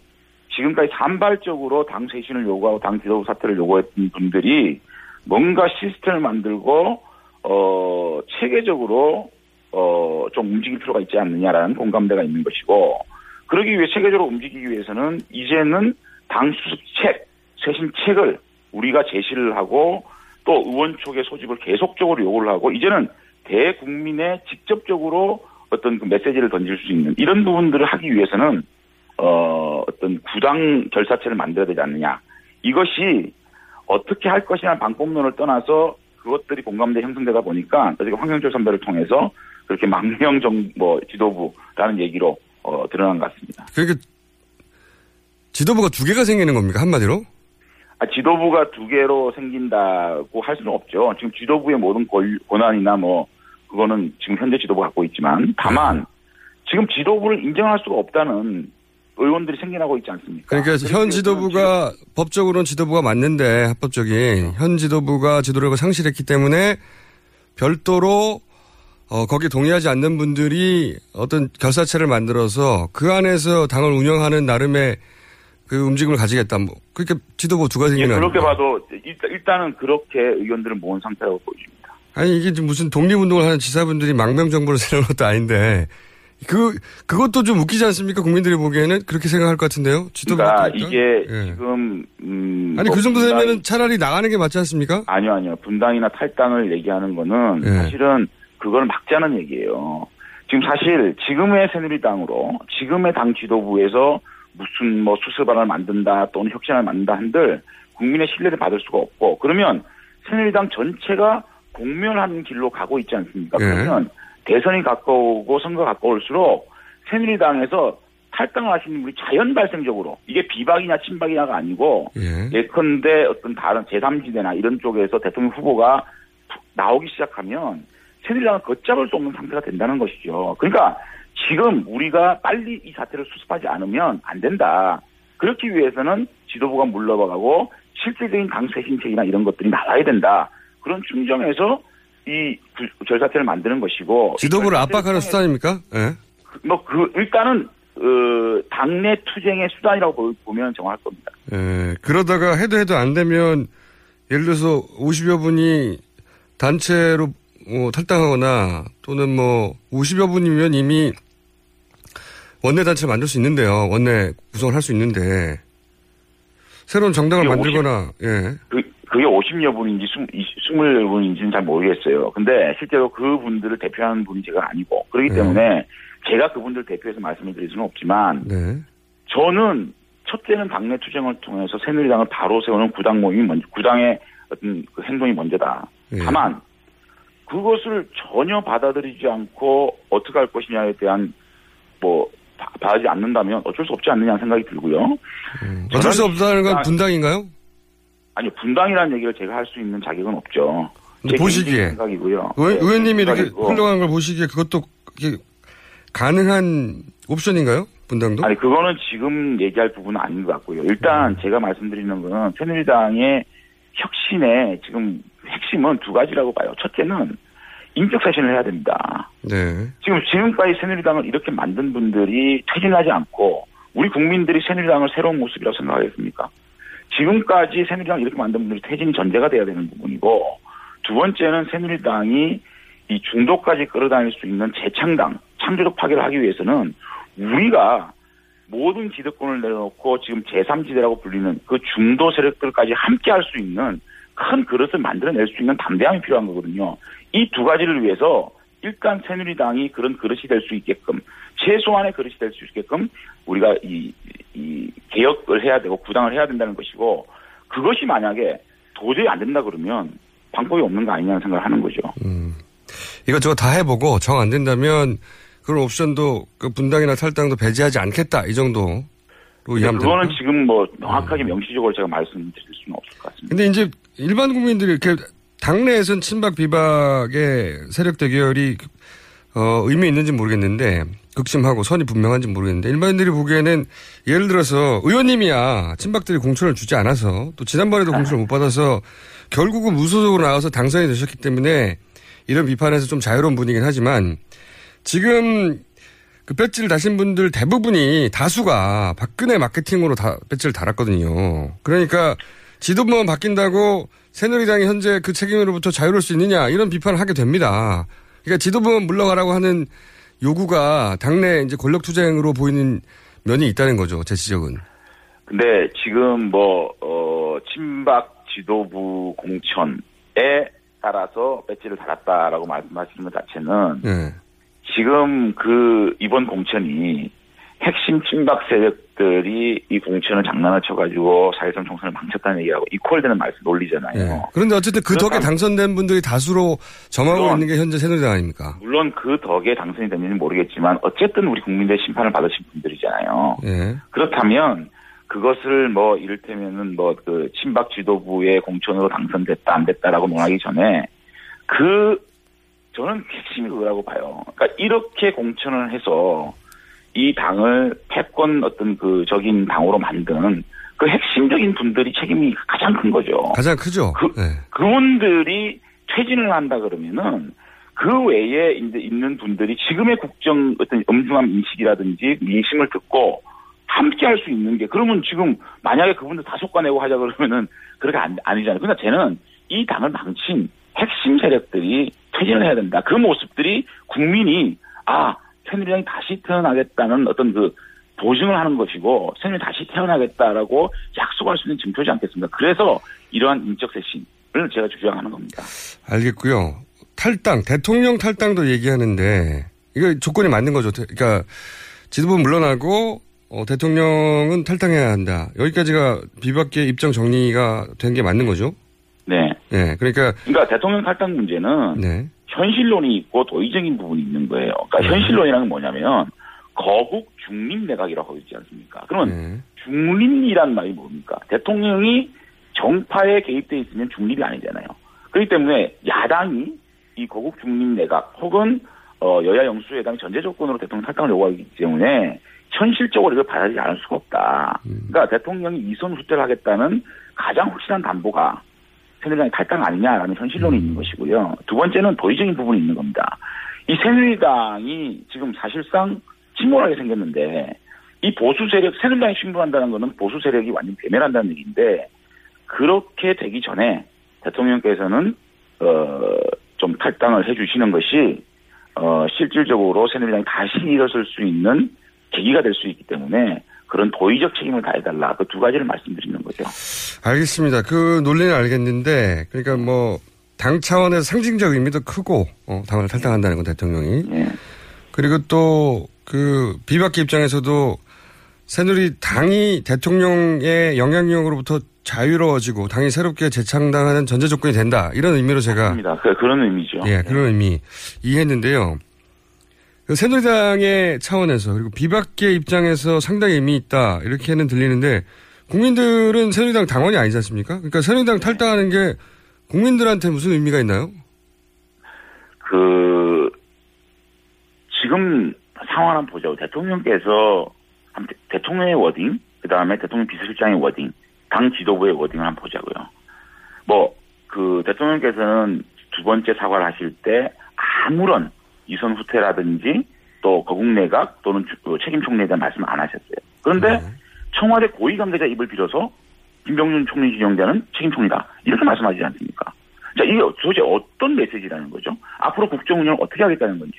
지금까지 산발적으로 당 쇄신을 요구하고 당 지도부 사퇴를 요구했던 분들이 뭔가 시스템을 만들고 어 체계적으로 어 좀 움직일 필요가 있지 않느냐라는 공감대가 있는 것이고 그러기 위해 체계적으로 움직이기 위해서는 이제는 당 수습책 쇄신책을 우리가 제시를 하고 또 의원 촉의 소집을 계속적으로 요구를 하고 이제는 대국민에 직접적으로 어떤 그 메시지를 던질 수 있는 이런 부분들을 하기 위해서는 어 어떤 구당 결사체를 만들어야 되지 않느냐 이것이 어떻게 할 것이냐는 방법론을 떠나서 그것들이 공감대 형성되다 보니까 어저께 황영철 선배를 통해서 그렇게 망명 정뭐 지도부라는 얘기로 어 드러난 것 같습니다. 그러니까 지도부가 두 개가 생기는 겁니까 한마디로? 아, 지도부가 두 개로 생긴다고 할 수는 없죠. 지금 지도부의 모든 권, 권한이나 뭐 그거는 지금 현재 지도부가 갖고 있지만 다만 지금 지도부를 인정할 수가 없다는 의원들이 생겨나고 있지 않습니까? 그러니까 현 지도부가 법적으로는 지도부가 맞는데 합법적인 현 지도부가 지도력을 상실했기 때문에 별도로 어, 거기에 동의하지 않는 분들이 어떤 결사체를 만들어서 그 안에서 당을 운영하는 나름의 그 움직임을 가지겠다. 뭐 그렇게 지도부 두 가지 예, 그렇게? 봐도 일단, 일단 은 그렇게 의원들을 모은 상태라고 보여집니다. 아니 이게 지금 무슨 독립운동을 하는 지사분들이 망명 정보를 세우는 것도 아닌데 그 그것도 좀 웃기지 않습니까? 국민들이 보기에는 그렇게 생각할 것 같은데요. 그러니까 그러니까? 이게 예. 지금 음, 아니 뭐 그 정도 분당- 되면은 차라리 나가는 게 맞지 않습니까? 아니요, 아니요. 분당이나 탈당을 얘기하는 거는 예. 사실은 그걸 막자는 얘기예요. 지금 사실 지금의 새누리당으로 지금의 당 지도부에서 무슨 뭐 수습안을 만든다 또는 혁신안을 만든다 한들 국민의 신뢰를 받을 수가 없고 그러면 새누리당 전체가 공멸하는 길로 가고 있지 않습니까? 예. 그러면 대선이 가까우고 선거 가까울수록 새누리당에서 탈당을 하시는 분이 자연 발생적으로 이게 비박이냐 친박이냐가 아니고 예. 예컨대 어떤 다른 제3지대나 이런 쪽에서 대통령 후보가 나오기 시작하면 새누리당은 걷잡을 수 없는 상태가 된다는 것이죠. 그러니까 지금 우리가 빨리 이 사태를 수습하지 않으면 안 된다. 그렇기 위해서는 지도부가 물러가고 실질적인 당 쇄신책이나 이런 것들이 나와야 된다. 그런 충정에서 이 구- 결사태를 만드는 것이고 지도부를 이 압박하는 수단입니까? 예. 뭐그 일단은 어, 당내 투쟁의 수단이라고 보- 보면 정확할 겁니다. 예, 그러다가 해도 해도 안 되면 예를 들어서 50여 분이 단체로 뭐 탈당하거나 또는 뭐 50여 분이면 이미 원내 단체를 만들 수 있는데요. 원내 구성을 할 수 있는데 새로운 정당을 만들거나 예. 그, 그게 50여 분인지 20여 분인지는 잘 모르겠어요. 근데 실제로 그 분들을 대표하는 분이 제가 아니고 그렇기 네. 때문에 제가 그분들 대표해서 말씀을 드릴 수는 없지만 네. 저는 첫째는 당내 투쟁을 통해서 새누리당을 바로 세우는 구당 모임이 먼저, 구당의 어떤 그 행동이 먼저다. 예. 다만 그것을 전혀 받아들이지 않고 어떻게 할 것이냐에 대한 뭐 바- 받아들이지 않는다면 어쩔 수 없지 않느냐 생각이 들고요. 어쩔 수 없다는 건 아, 분당인가요? 아니요 분당이라는 얘기를 제가 할 수 있는 자격은 없죠. 보시기에 생각이고요. 의, 네, 의원님이 이렇게. 훌륭한 걸 보시기에 그것도 가능한 옵션인가요? 분당도? 아니 그거는 지금 얘기할 부분은 아닌 것 같고요. 일단 제가 말씀드리는 거는 새누리당의 혁신의 지금 핵심은 두 가지라고 봐요. 첫째는 인적 쇄신을 해야 됩니다. 네. 지금 지금까지 새누리당을 이렇게 만든 분들이 퇴진하지 않고 우리 국민들이 새누리당을 새로운 모습이라고 생각하겠습니까? 지금까지 새누리당 이렇게 만든 분들이 퇴진이 전제가 돼야 되는 부분이고 두 번째는 새누리당이 이 중도까지 끌어다닐 수 있는 재창당, 창조적 파괴를 하기 위해서는 우리가 모든 기득권을 내려놓고 지금 제3지대라고 불리는 그 중도 세력들까지 함께 할 수 있는 큰 그릇을 만들어낼 수 있는 담대함이 필요한 거거든요. 이 두 가지를 위해서 일단 새누리당이 그런 그릇이 될 수 있게끔 최소한의 그릇이 될 수 있게끔 우리가 이, 이 개혁을 해야 되고 구당을 해야 된다는 것이고 그것이 만약에 도저히 안 된다 그러면 방법이 없는 거 아니냐는 생각을 하는 거죠. 이것저것 다 해보고 정 안 된다면 그런 옵션도 그 분당이나 탈당도 배제하지 않겠다 이 이해하면 그거는? 지금 뭐 명확하게 명시적으로 제가 말씀드릴 수는 없을 것 같습니다. 근데 이제 일반 국민들이 이렇게 당내에선 친박 비박의 세력 대결이 어, 의미 있는지 모르겠는데 극심하고 선이 분명한지 모르겠는데 일반인들이 보기에는 예를 들어서 의원님이야 친박들이 공천을 주지 않아서 또 지난번에도 공천을 못 받아서 결국은 무소속으로 나와서 당선이 되셨기 때문에 이런 비판에서 좀 자유로운 분이긴 하지만 지금 그 배지를 다신 분들 대부분이 다수가 박근혜 마케팅으로 다 배지를 달았거든요. 그러니까 지도부만 바뀐다고 새누리당이 현재 그 책임으로부터 자유로울 수 있느냐 이런 비판을 하게 됩니다. 그러니까 지도부만 물러가라고 하는 요구가 당내 이제 권력 투쟁으로 보이는 면이 있다는 거죠. 제 지적은. 근데 지금 뭐, 어, 친박 지도부 공천에 따라서 배지를 달았다라고 말씀하시는 것 자체는 네. 지금 그 이번 공천이 핵심 친박 세력들이 이 공천을 장난을 쳐가지고 사회성 총선을 망쳤다는 얘기하고 이퀄되는 말씀 논리잖아요. 네. 그런데 어쨌든 그 덕에 당선된 분들이 다수로 점하고 물론- 있는 게 현재 새누리당 아닙니까? 물론 그 덕에 당선이 됐는지는 모르겠지만 어쨌든 우리 국민들의 심판을 받으신 분들이잖아요. 예. 그렇다면 그것을 뭐 이를테면은 뭐 그 친박 지도부의 공천으로 당선됐다 안 됐다라고 논하기 전에 그 저는 핵심이 그거라고 봐요. 그러니까 이렇게 공천을 해서 이 당을 패권 어떤 그 적인 당으로 만든 그 핵심적인 분들이 책임이 가장 큰 거죠. 가장 크죠. 그- 네. 그분들이 퇴진을 한다 그러면은 그 외에 이제 있는 분들이 지금의 국정 어떤 엄중한 인식이라든지 민심을 듣고 함께 할 수 있는 게 그러면 지금 만약에 그분들 다 솎아내고 하자 그러면은 그렇게 안, 아니잖아요. 그러니까 저는 이 당을 망친 핵심 세력들이 퇴진을 해야 된다. 그 모습들이 국민이 아 새누리당이 다시 태어나겠다는 어떤 그 보증을 하는 것이고 새누리 다시 태어나겠다라고 약속할 수 있는 증표지 않겠습니까? 그래서 이러한 인적 쇄신을 제가 주장하는 겁니다. 알겠고요. 탈당, 대통령 탈당도 얘기하는데 이거 조건이 맞는 거죠. 대- 그러니까 지도부 물러나고 어, 대통령은 탈당해야 한다. 여기까지가 비박계 입장 정리가 된 게 맞는 거죠. 네. 예, 그러니까 그러니까 대통령 탈당 문제는 네, 현실론이 있고 도의적인 부분이 있는 거예요. 그러니까 현실론이라는 건 뭐냐면 거국 중립 내각이라고 있지 않습니까? 그러면 네. 중립이란 말이 뭡니까? 대통령이 정파에 개입돼 있으면 중립이 아니잖아요. 그렇기 때문에 야당이 이 거국 중립 내각 혹은 어, 여야 영수회당이 전제 조건으로 대통령 탈당을 요구하기 때문에 현실적으로 이걸 받아들이지 않을 수가 없다. 그러니까 대통령이 이선 후퇴를 하겠다는 가장 확실한 담보가 새누리당이 탈당 아니냐라는 현실론이 있는 것이고요. 두 번째는 도의적인 부분이 있는 겁니다. 이 새누리당이 지금 사실상 침몰하게 생겼는데 이 보수 세력 새누리당이 침몰한다는 것은 보수 세력이 완전 괴멸한다는 얘기인데 그렇게 되기 전에 대통령께서는 어좀 탈당을 해주시는 것이 어 실질적으로 새누리당이 다시 일어설 수 있는 계기가 될 수 있기 때문에 그런 도의적 책임을 다해달라 그 두 가지를 말씀드리는 거죠. 알겠습니다. 그 논리는 알겠는데 그러니까 뭐 당 차원에서 상징적 의미도 크고 어, 당을 탈당한다는 건 대통령이 예. 그리고 또 그 비박계 입장에서도 새누리 당이 대통령의 영향력으로부터 자유로워지고 당이 새롭게 재창당하는 전제 조건이 된다 이런 의미로 제가 맞습니다. 그, 그런 의미죠. 예 그런 의미 이해했는데요. 그 새누리당의 차원에서 그리고 비박계 입장에서 상당히 의미 있다 이렇게는 들리는데 국민들은 새누리당 당원이 아니지 않습니까? 그러니까 새누리당 탈당하는 게 국민들한테 무슨 의미가 있나요? 그 지금 상황 한번 보죠. 대통령께서 한- 대통령의 wording, 그 다음에 대통령 비서실장의 wording, 당 지도부의 wording을 한번 보자고요. 뭐 그 대통령께서는 두 번째 사과를 하실 때 아무런 이선 후퇴라든지 또 거국 내각 또는 주- 그 책임 총리에 대한 말씀을 안 하셨어요. 그런데 청와대 고위 관계자 입을 빌어서 김병준 총리 지정자는 책임 총리다 이렇게 말씀하시지 않습니까? 자 이게 도대체 어떤 메시지라는 거죠? 앞으로 국정 운영을 어떻게 하겠다는 건지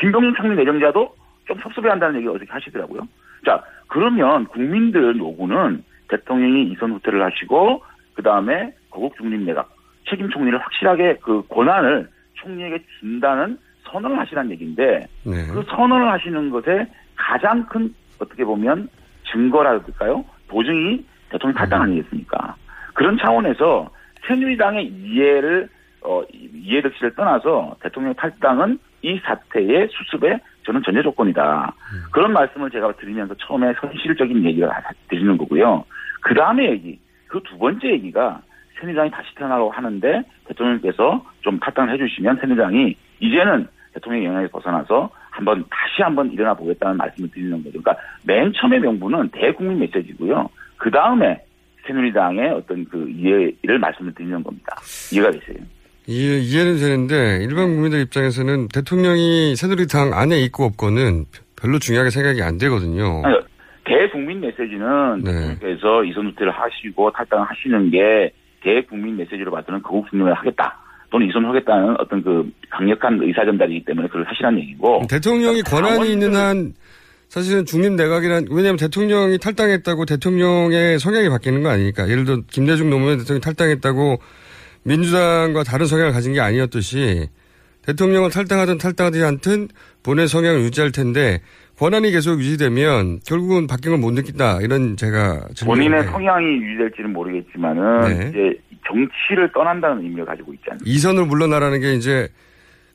김병준 총리 내정자도 좀 섭섭해한다는 얘기 어떻게 하시더라고요. 자 그러면 국민들 요구는 대통령이 이선 후퇴를 하시고 그 다음에 거국 중립 내각 책임 총리를 확실하게 그 권한을 총리에게 준다는 선언을 하시라는 얘기인데 네. 그 선언을 하시는 것에 가장 큰 어떻게 보면 증거랄까요? 보증이 대통령 탈당 아니겠습니까? 그런 차원에서 새누리당의 이해를 어, 이해 득실을 떠나서 대통령 탈당은 이 사태의 수습에 저는 전제 조건이다. 그런 말씀을 제가 드리면서 처음에 현실적인 얘기를 하- 드리는 거고요. 그 다음에 얘기, 그 두 번째 얘기가 새누리당이 다시 태어나라고 하는데 대통령께서 좀 탈당을 해주시면 새누리당이 이제는 대통령의 영향에서 벗어나서 한번 다시 한번 일어나 보겠다는 말씀을 드리는 거죠. 그러니까 맨 처음의 명분은 대국민 메시지고요. 그 다음에 새누리당의 어떤 그 이해를 말씀을 드리는 겁니다. 이해가 되세요? 이해, 이해는 되는데 일반 국민들 입장에서는 대통령이 새누리당 안에 있고 없고는 별로 중요하게 생각이 안 되거든요. 아니, 대국민 메시지는 네. 대통령께서 이선 후퇴를 하시고 탈당을 하시는 게 대국민 메시지로 받드는 거국 중립을 하겠다. 또는 이선을 하겠다는 어떤 그 강력한 의사 전달이기 때문에 그걸 하시라는 얘기고. 대통령이 권한이 있는 한 사실은 중립 내각이란 왜냐하면 대통령이 탈당했다고 대통령의 성향이 바뀌는 거 아니니까 예를 들어 김대중 노무현 대통령이 탈당했다고 민주당과 다른 성향을 가진 게 아니었듯이 대통령은 탈당하든 탈당하지 않든 본의 성향을 유지할 텐데 권한이 계속 유지되면 결국은 바뀐 걸 못 느낀다 이런 제가 본인의 성향이 유지될지는 모르겠지만은 네. 이제 정치를 떠난다는 의미를 가지고 있지 않습니까? 이선을 물러나라는 게 이제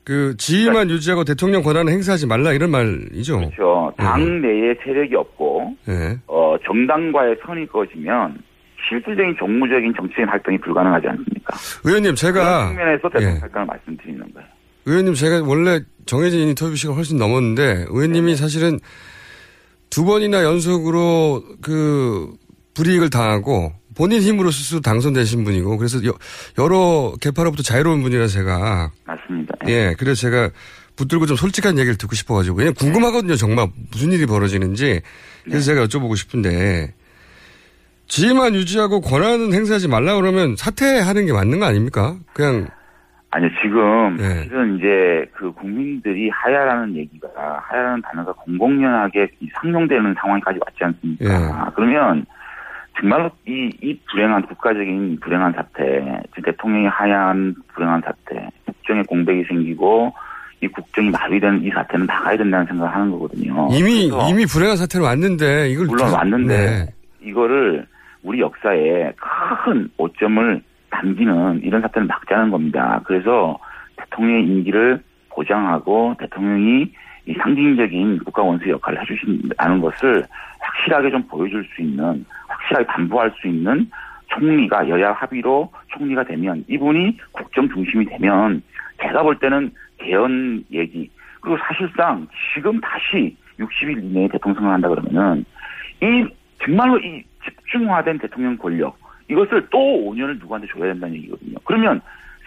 그 지위만 유지하고 대통령 권한을 행사하지 말라 이런 말이죠. 그렇죠. 당 내에 세력이 없고 네. 어, 정당과의 선이 꺼지면 실질적인 정무적인 정치적인 활동이 불가능하지 않습니까? 의원님 제가 측면에서 대통령 예. 탈당을 말씀드리는 거예요. 의원님 제가 원래 정해진 인터뷰 시간 훨씬 넘었는데 의원님이 사실은 두 번이나 연속으로 그 불이익을 당하고 본인 힘으로 스스로 당선되신 분이고 그래서 여, 여러 개파로부터 자유로운 분이라 제가 맞습니다. 예 그래서 제가 붙들고 좀 솔직한 얘기를 듣고 싶어가지고 왜냐면 궁금하거든요 정말 무슨 일이 벌어지는지 그래서 제가 여쭤보고 싶은데 지위만 유지하고 권한은 행사하지 말라 그러면 사퇴하는 게 맞는 거 아닙니까? 그냥 아니 지금 네. 사실은 이제 그 국민들이 하야라는 얘기가 하야라는 단어가 공공연하게 이 상용되는 상황까지 왔지 않습니까? 예. 그러면 정말로 이, 이 불행한 국가적인 불행한 사태, 지금 대통령이 하야한 불행한 사태, 국정에 공백이 생기고 이 국정이 마비되는 이 사태는 나가야 된다는 생각을 하는 거거든요. 이미 이미 불행한 사태로 왔는데 이걸 물론 계속- 왔는데 네. 이거를 우리 역사에 큰 오점을 남기는 이런 사태를 막자는 겁니다. 그래서 대통령의 임기를 보장하고 대통령이 이 상징적인 국가 원수의 역할을 해주신다는 것을 확실하게 좀 보여줄 수 있는 확실하게 담보할 수 있는 총리가 여야 합의로 총리가 되면 이분이 국정 중심이 되면 제가 볼 때는 개헌 얘기 그리고 사실상 지금 다시 60일 이내에 대통령 선거를 한다 그러면은 이 정말로 이 집중화된 대통령 권력 이것을 또 5년을 누구한테 줘야 된다는 얘기거든요. 그러면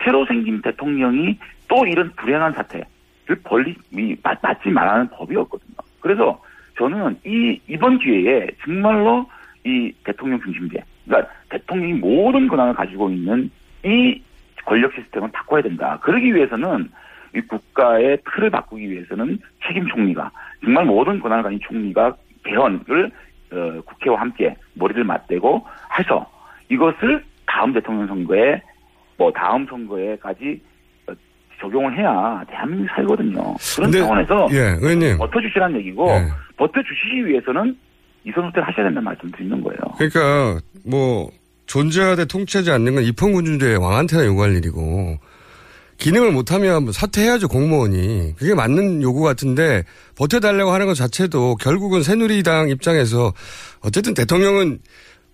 새로 생긴 대통령이 또 이런 불행한 사태를 벌리 맞지 말라는 법이었거든요. 그래서 저는 이 이번 기회에 정말로 이 대통령 중심제, 그러니까 대통령이 모든 권한을 가지고 있는 이 권력 시스템을 바꿔야 된다. 그러기 위해서는 이 국가의 틀을 바꾸기 위해서는 책임 총리가 정말 모든 권한을 가진 총리가 개헌을 어, 국회와 함께 머리를 맞대고 해서 이것을 다음 대통령 선거에 뭐 다음 선거에까지 어, 적용을 해야 대한민국이 살거든요. 그런 근데, 차원에서 예, 의원님. 버텨주시라는 얘기고 예. 버텨주시기 위해서는 이선 후퇴를 하셔야 된다는 말씀 드리는 거예요. 그러니까 뭐 존재하되 통치하지 않는 건 입헌군주제의 왕한테나 요구할 일이고 기능을 못하면 뭐 사퇴해야죠 공무원이. 그게 맞는 요구 같은데 버텨달라고 하는 것 자체도 결국은 새누리당 입장에서 어쨌든 대통령은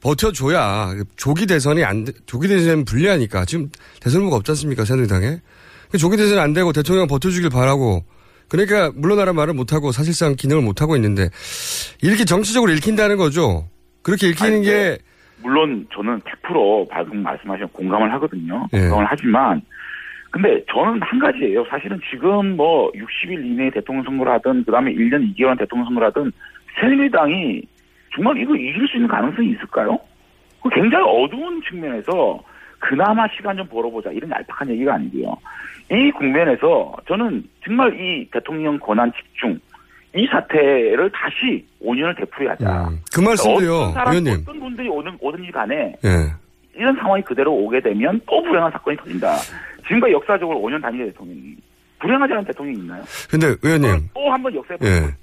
버텨줘야 조기 대선이 안 돼- 조기 대선은 불리하니까. 지금 대선 후보가 없지 않습니까 새누리당에? 그 조기 대선이 안 되고 대통령 버텨주길 바라고 그러니까 물러나란 말을 못하고 사실상 기능을 못하고 있는데 이렇게 정치적으로 읽힌다는 거죠 그렇게 읽히는 아니, 게 물론 저는 100% 방금 말씀하신 공감을 하거든요. 예. 공감을 하지만 근데 저는 한 가지예요. 사실은 지금 뭐 60일 이내에 대통령 선거를 하든 그다음에 1년 2개월 대통령 선거를 하든 새누리당이 정말 이거 이길 수 있는 가능성이 있을까요? 그 굉장히 어두운 측면에서 그나마 시간 좀 벌어보자 이런 얄팍한 얘기가 아니고요. 이 국면에서 저는 정말 이 대통령 권한 집중 이 사태를 다시 5년을 되풀이하자. 그 말씀도요, 어떤 사람, 의원님. 어떤 분들이 오든 오든지 간에 예. 이런 상황이 그대로 오게 되면 또 불행한 사건이 터진다. 지금까지 역사적으로 5년 단위 대통령이 불행하지 않은 대통령이 있나요? 근데 의원님 또 한 번 역사에 예.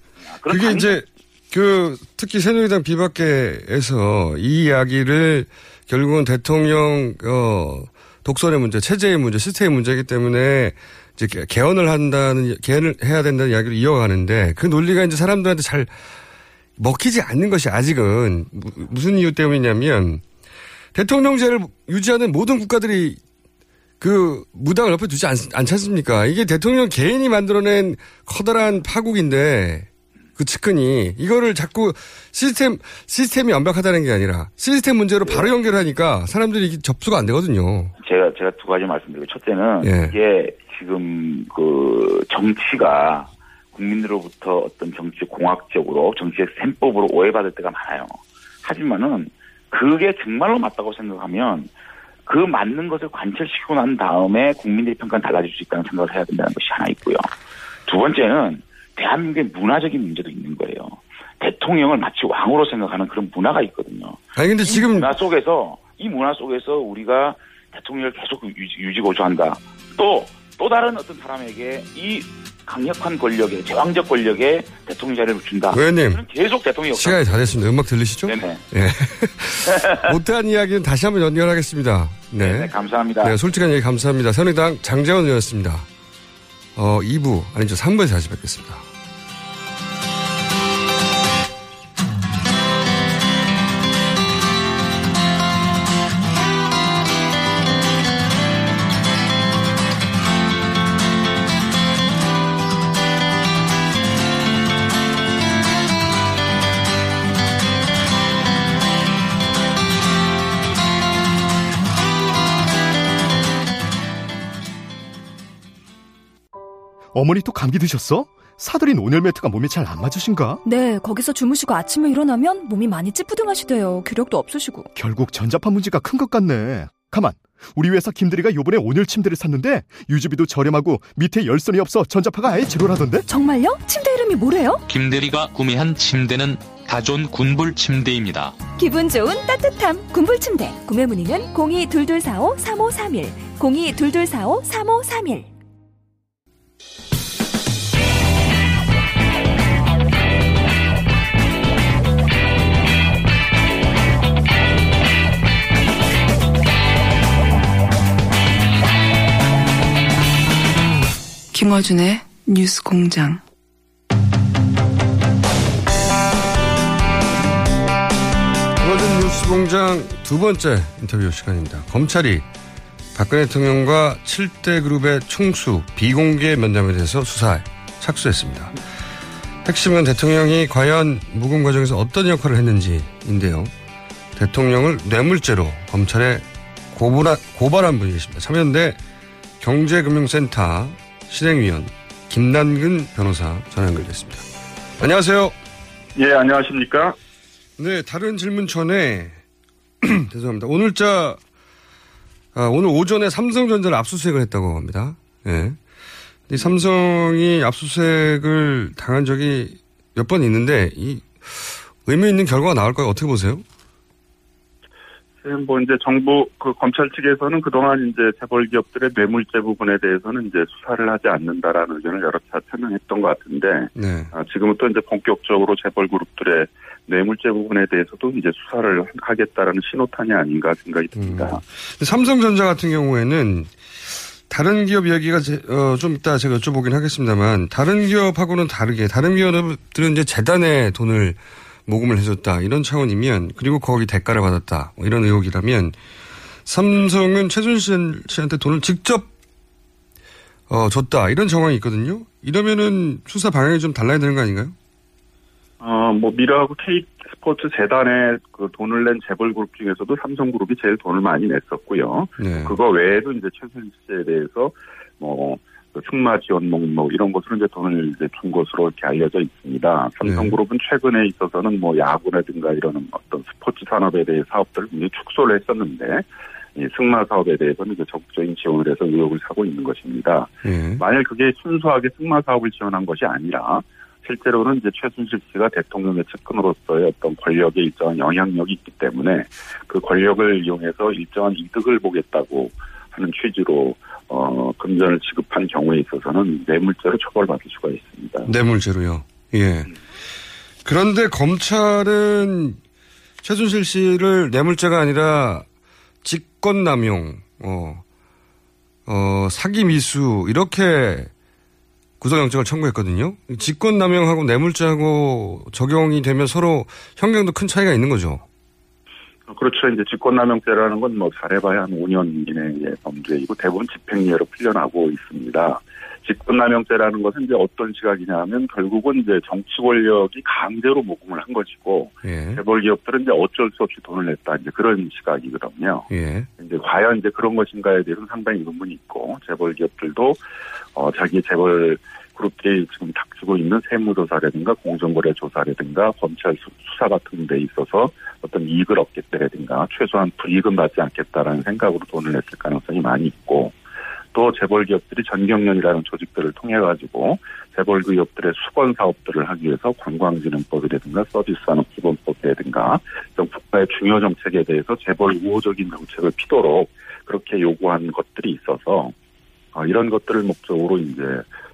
그게 이제 그 특히 새누리당 비박계에서 이 이야기를 결국은 대통령 어 독선의 문제, 체제의 문제, 시스템의 문제이기 때문에 이제 개- 개헌을 한다는 개헌을 해야 된다는 이야기를 이어가는데 그 논리가 이제 사람들한테 잘 먹히지 않는 것이 아직은 무- 무슨 이유 때문이냐면 대통령제를 유지하는 모든 국가들이 그 무당을 옆에 두지 않, 않지 않습니까? 이게 대통령 개인이 만들어낸 커다란 파국인데 그 측근이 이거를 자꾸 시스템 시스템이 완벽하다는 게 아니라 시스템 문제로 바로 연결하니까 사람들이 접수가 안 되거든요. 제가 제가 두 가지 말씀드리고 첫째는 예. 이게 지금 그 정치가 국민들로부터 어떤 정치 공학적으로 정치의 셈법으로 오해받을 때가 많아요. 하지만은 그게 정말로 맞다고 생각하면 그 맞는 것을 관철시키고 난 다음에 국민들의 평가는 달라질 수 있다는 생각을 해야 된다는 것이 하나 있고요. 두 번째는 대한민국의 문화적인 문제도 있는 거예요. 대통령을 마치 왕으로 생각하는 그런 문화가 있거든요. 아니 근데 이 지금 문화 속에서 이 문화 속에서 우리가 대통령을 계속 유지, 유지 고조한다. 또 또 다른 어떤 사람에게 이 강력한 권력에 제왕적 권력에 대통령 자리를 준다. 의원님. 계속 대통령. 시간이 다 됐습니다. 음악 들리시죠? 네네. 예. 못한 이야기는 다시 한번 연결하겠습니다. 네. 네, 감사합니다. 네, 솔직한 얘기 감사합니다. 새누리당 장재원 의원이었습니다. 어, 2부, 아니죠, 3부에서 다시 뵙겠습니다. 어머니 또 감기 드셨어? 사들인 온열 매트가 몸에 잘 안 맞으신가? 네, 거기서 주무시고 아침에 일어나면 몸이 많이 찌뿌둥하시대요. 기력도 없으시고. 결국 전자파 문제가 큰 것 같네. 가만. 우리 회사 김대리가 요번에 온열 침대를 샀는데 유지비도 저렴하고 밑에 열선이 없어 전자파가 아예 제로라던데? 정말요? 침대 이름이 뭐래요? 김대리가 구매한 침대는 다존 군불 침대입니다. 기분 좋은 따뜻함 군불 침대. 구매 문의는 0222453531, 0222453531. 김어준의 뉴스 공장. 김어준 뉴스 공장 두 번째 인터뷰 시간입니다. 검찰이 박근혜 대통령과 7대 그룹의 총수 비공개 면담에 대해서 수사에 착수했습니다. 핵심은 대통령이 과연 무금 과정에서 어떤 역할을 했는지인데요. 대통령을 뇌물죄로 검찰에 고발한, 고발한 분이 계십니다. 참여연대 경제금융센터 실행위원 김남근 변호사 전화 연결됐습니다. 안녕하세요. 예, 안녕하십니까? 네, 다른 질문 전에 죄송합니다. 오늘자 아, 오늘 오전에 삼성전자를 압수수색을 했다고 합니다. 예. 이 삼성이 압수수색을 당한 적이 몇 번 있는데 이 의미 있는 결과가 나올까요? 어떻게 보세요? 뭐 이제 정부 그 검찰 측에서는 그동안 이제 재벌 기업들의 뇌물죄 부분에 대해서는 이제 수사를 하지 않는다라는 의견을 여러 차례 표명했던 것 같은데 네. 아, 지금부터 이제 본격적으로 재벌 그룹들의 뇌물죄 부분에 대해서도 이제 수사를 하겠다라는 신호탄이 아닌가 생각이 듭니다. 삼성전자 같은 경우에는 다른 기업 이야기가 제- 어, 좀 이따 제가 여쭤보긴 하겠습니다만 다른 기업하고는 다르게 다른 기업들은 이제 재단에 돈을 모금을 해줬다 이런 차원이면 그리고 거기 대가를 받았다 뭐 이런 의혹이라면 삼성은 최순실 씨한테 돈을 직접 어, 줬다 이런 정황이 있거든요. 이러면은 수사 방향이 좀 달라야 되는 거 아닌가요? 어, 뭐 미라하고 K 스포츠 재단에 그 돈을 낸 재벌 그룹 중에서도 삼성그룹이 제일 돈을 많이 냈었고요. 네. 그거 외에도 이제 최순실 씨에 대해서 뭐, 그 승마 지원목 뭐 이런 것으로 이제 돈을 이제 준 것으로 이렇게 알려져 있습니다. 삼성그룹은 최근에 있어서는 뭐 야구라든가 이런 어떤 스포츠 산업에 대해 사업들을 굉장히 축소를 했었는데 이 승마 사업에 대해서는 이제 적극적인 지원을 해서 의혹을 사고 있는 것입니다. 예. 만약 그게 순수하게 승마 사업을 지원한 것이 아니라 실제로는 이제 최순실 씨가 대통령의 측근으로서의 어떤 권력에 일정한 영향력이 있기 때문에 그 권력을 이용해서 일정한 이득을 보겠다고 하는 취지로 어 금전을 지급한 경우에 있어서는 뇌물죄로 처벌받을 수가 있습니다. 뇌물죄로요. 예. 그런데 검찰은 최순실 씨를 뇌물죄가 아니라 직권남용, 어, 어, 사기 미수 이렇게 구속영장을 청구했거든요. 직권남용하고 뇌물죄하고 적용이 되면 서로 형량도 큰 차이가 있는 거죠. 그렇죠. 이제 직권남용죄라는 건 뭐 잘해봐야 한 5년 이내의 범죄이고 대부분 집행유예로 풀려나고 있습니다. 직권남용죄라는 것은 이제 어떤 시각이냐 하면 결국은 이제 정치 권력이 강제로 모금을 한 것이고 예. 재벌 기업들은 이제 어쩔 수 없이 돈을 냈다 이제 그런 시각이거든요. 예. 이제 과연 이제 그런 것인가에 대해서는 상당히 의문이 있고 재벌 기업들도 어 자기 재벌 그룹들이 지금 닥치고 있는 세무조사라든가 공정거래 조사라든가 검찰 수- 수사 같은 데 있어서 어떤 이익을 얻겠다라든가 최소한 불이익은 받지 않겠다라는 생각으로 돈을 냈을 가능성이 많이 있고 또 재벌 기업들이 전경련이라는 조직들을 통해 가지고 재벌 기업들의 수건 사업들을 하기 위해서 관광진흥법이라든가 서비스산업 기본법이라든가 이런 국가의 중요 정책에 대해서 재벌 우호적인 정책을 피도록 그렇게 요구한 것들이 있어서 어, 이런 것들을 목적으로 이제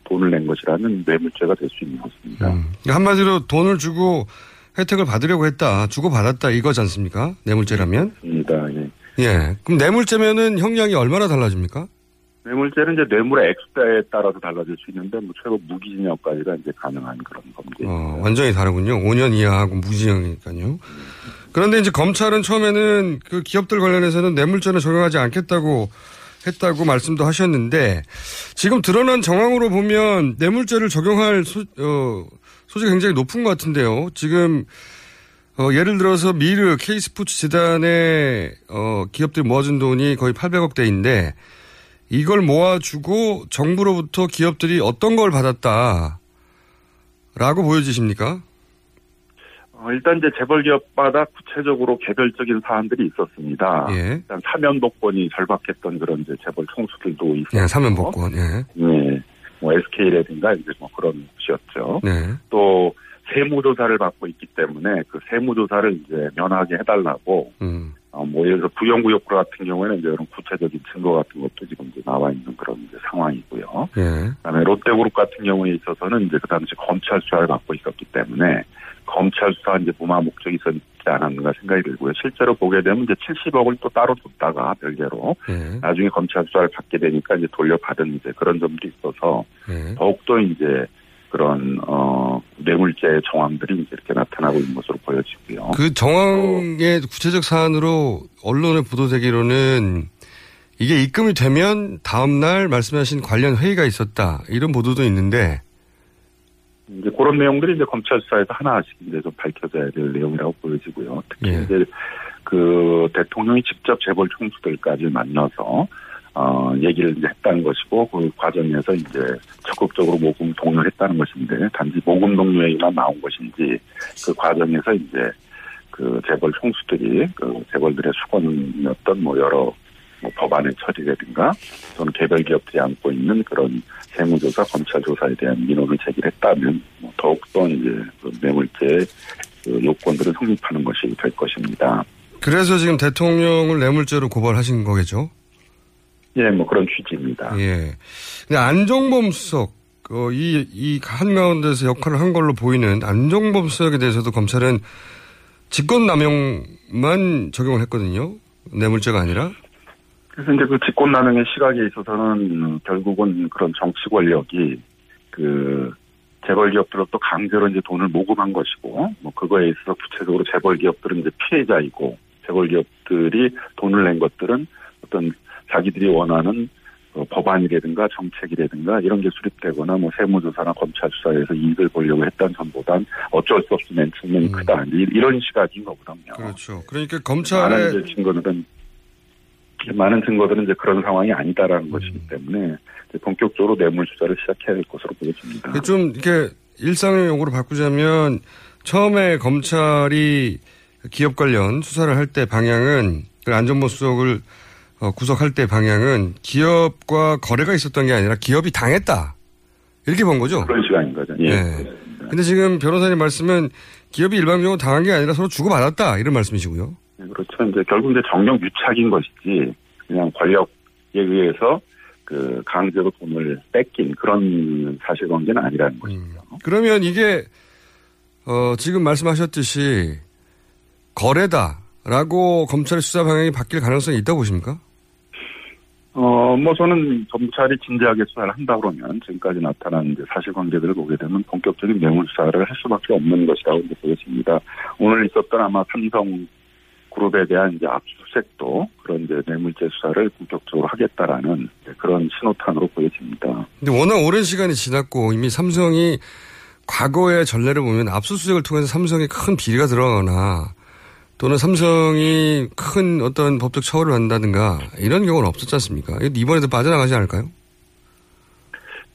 돈을 낸 것이라는 뇌물죄가 될 수 있는 것입니다. 한마디로 돈을 주고 혜택을 받으려고 했다, 주고 받았다 이거지 않습니까? 뇌물죄라면? 입니다. 예. 예. 그럼 뇌물죄면은 형량이 얼마나 달라집니까? 뇌물죄는 이제 뇌물의 액수에 따라서 달라질 수 있는데 뭐 최고 무기징역까지가 이제 가능한 그런 범죄. 어, 완전히 다르군요. 5년 이하하고 무지형이니까요. 그런데 이제 검찰은 처음에는 그 기업들 관련해서는 뇌물죄는 적용하지 않겠다고 했다고 말씀도 하셨는데 지금 드러난 정황으로 보면 뇌물죄를 적용할 소, 어, 소지가 굉장히 높은 것 같은데요. 지금 어, 예를 들어서 미르 K스포츠 재단에 어, 기업들이 모아준 돈이 거의 800억대인데 이걸 모아주고 정부로부터 기업들이 어떤 걸 받았다. 라고 보여지십니까? 어, 일단 이제 재벌 기업마다 구체적으로 개별적인 사안들이 있었습니다. 예. 일단 사면복권이 절박했던 그런 이제 재벌 총수들도 있었고. 예, 사면복권, 예. 네. 뭐 SK라든가 이제 뭐 그런 곳이었죠. 네. 또 세무조사를 받고 있기 때문에 그 세무조사를 이제 면하게 해달라고 음. 어, 뭐 예를 들어 부영구역구 같은 경우에는 이제 그런 구체적인 증거 같은 것도 지금 이제 나와 있는 그런 이제 상황이고요. 예. 그다음에 롯데그룹 같은 경우에 있어서는 이제 그 당시 검찰 수사를 받고 있었기 때문에 검찰 수사 이제 무마 목적이 있었 지 않았는가 생각이 들고요. 실제로 보게 되면 이제 70억을 또 따로 뒀다가 별개로 예. 나중에 검찰 수사를 받게 되니까 이제 돌려받은 이제 그런 점도 있어서 예. 더욱더 이제 그런 어 뇌물죄의 정황들이 이제 이렇게 나타나고 있는 것으로 보여지고요. 그 정황의 구체적 사안으로 언론에 보도되기로는 이게 입금이 되면 다음 날 말씀하신 관련 회의가 있었다. 이런 보도도 있는데 이제 그런 내용들이 이제 검찰 수사에서 하나씩 이제 좀 밝혀져야 될 내용이라고 보여지고요. 특히 예. 이제 그 대통령이 직접 재벌 총수들까지 만나서 어 얘기를 이제 했다는 것이고 그 과정에서 이제 적극적으로 모금 독려했다는 것인데 단지 모금 독려에만 나온 것인지 그 과정에서 이제 그 재벌 총수들이 그 재벌들의 수건이었던 뭐 여러 뭐 법안의 처리라든가 또는 개별 기업들이 안고 있는 그런 세무조사, 검찰 조사에 대한 민원을 제기했다면 뭐 더욱더 이제 그 뇌물죄 그 요건들은 성립하는 것이 될 것입니다. 그래서 지금 대통령을 뇌물죄로 고발하신 거겠죠? 예, 뭐 그런 취지입니다. 예. 근데 안종범 수석, 어, 이, 이 한가운데서 역할을 한 걸로 보이는 안종범 수석에 대해서도 검찰은 직권남용만 적용을 했거든요. 뇌물죄가 아니라. 그래서 이제 그 직권남용의 시각에 있어서는 결국은 그런 정치 권력이 그 재벌 기업들로부터 강제로 이제 돈을 모금한 것이고 뭐 그거에 있어서 구체적으로 재벌 기업들은 이제 피해자이고 재벌 기업들이 돈을 낸 것들은 어떤 자기들이 원하는 어, 법안이라든가 정책이라든가 이런 게 수립되거나 뭐 세무조사나 검찰 수사에서 이익을 보려고 했던 전보단 어쩔 수 없이 낸 측면이 크다 이- 이런 시각인 거거든요. 그렇죠. 그러니까 검찰의 많은 증거들은 이제 그런 상황이 아니다라는 것이기 때문에 본격적으로 뇌물 수사를 시작해야 될 것으로 보여집니다. 그좀 이렇게 일상의 용어로 바꾸자면 처음에 검찰이 기업 관련 수사를 할 때 방향은 그 안전보 수석을 어, 구속할 때 방향은 기업과 거래가 있었던 게 아니라 기업이 당했다 이렇게 본 거죠. 그런 시간인 거죠. 예. 네. 근데 지금 변호사님 말씀은 기업이 일방적으로 당한 게 아니라 서로 주고받았다 이런 말씀이시고요. 네, 그렇죠. 이제 결국 이제 정령 유착인 것이지 그냥 권력에 의해서 그 강제로 돈을 뺏긴 그런 사실관계는 아니라는 거죠. 그러면 이게 어, 지금 말씀하셨듯이 거래다라고 검찰의 수사 방향이 바뀔 가능성이 있다고 보십니까? 어, 뭐 저는 검찰이 진지하게 수사를 한다 그러면 지금까지 나타난 사실관계들을 보게 되면 본격적인 뇌물 수사를 할 수밖에 없는 것이라고 보여집니다. 오늘 있었던 아마 삼성 그룹에 대한 이제 압수수색도 그런 이제 뇌물죄 수사를 본격적으로 하겠다라는 그런 신호탄으로 보여집니다. 근데 워낙 오랜 시간이 지났고 이미 삼성이 과거의 전례를 보면 압수수색을 통해서 삼성에 큰 비리가 들어가거나 또는 삼성이 큰 어떤 법적 처벌을 한다든가 이런 경우는 없었지 않습니까? 이번에도 빠져나가지 않을까요?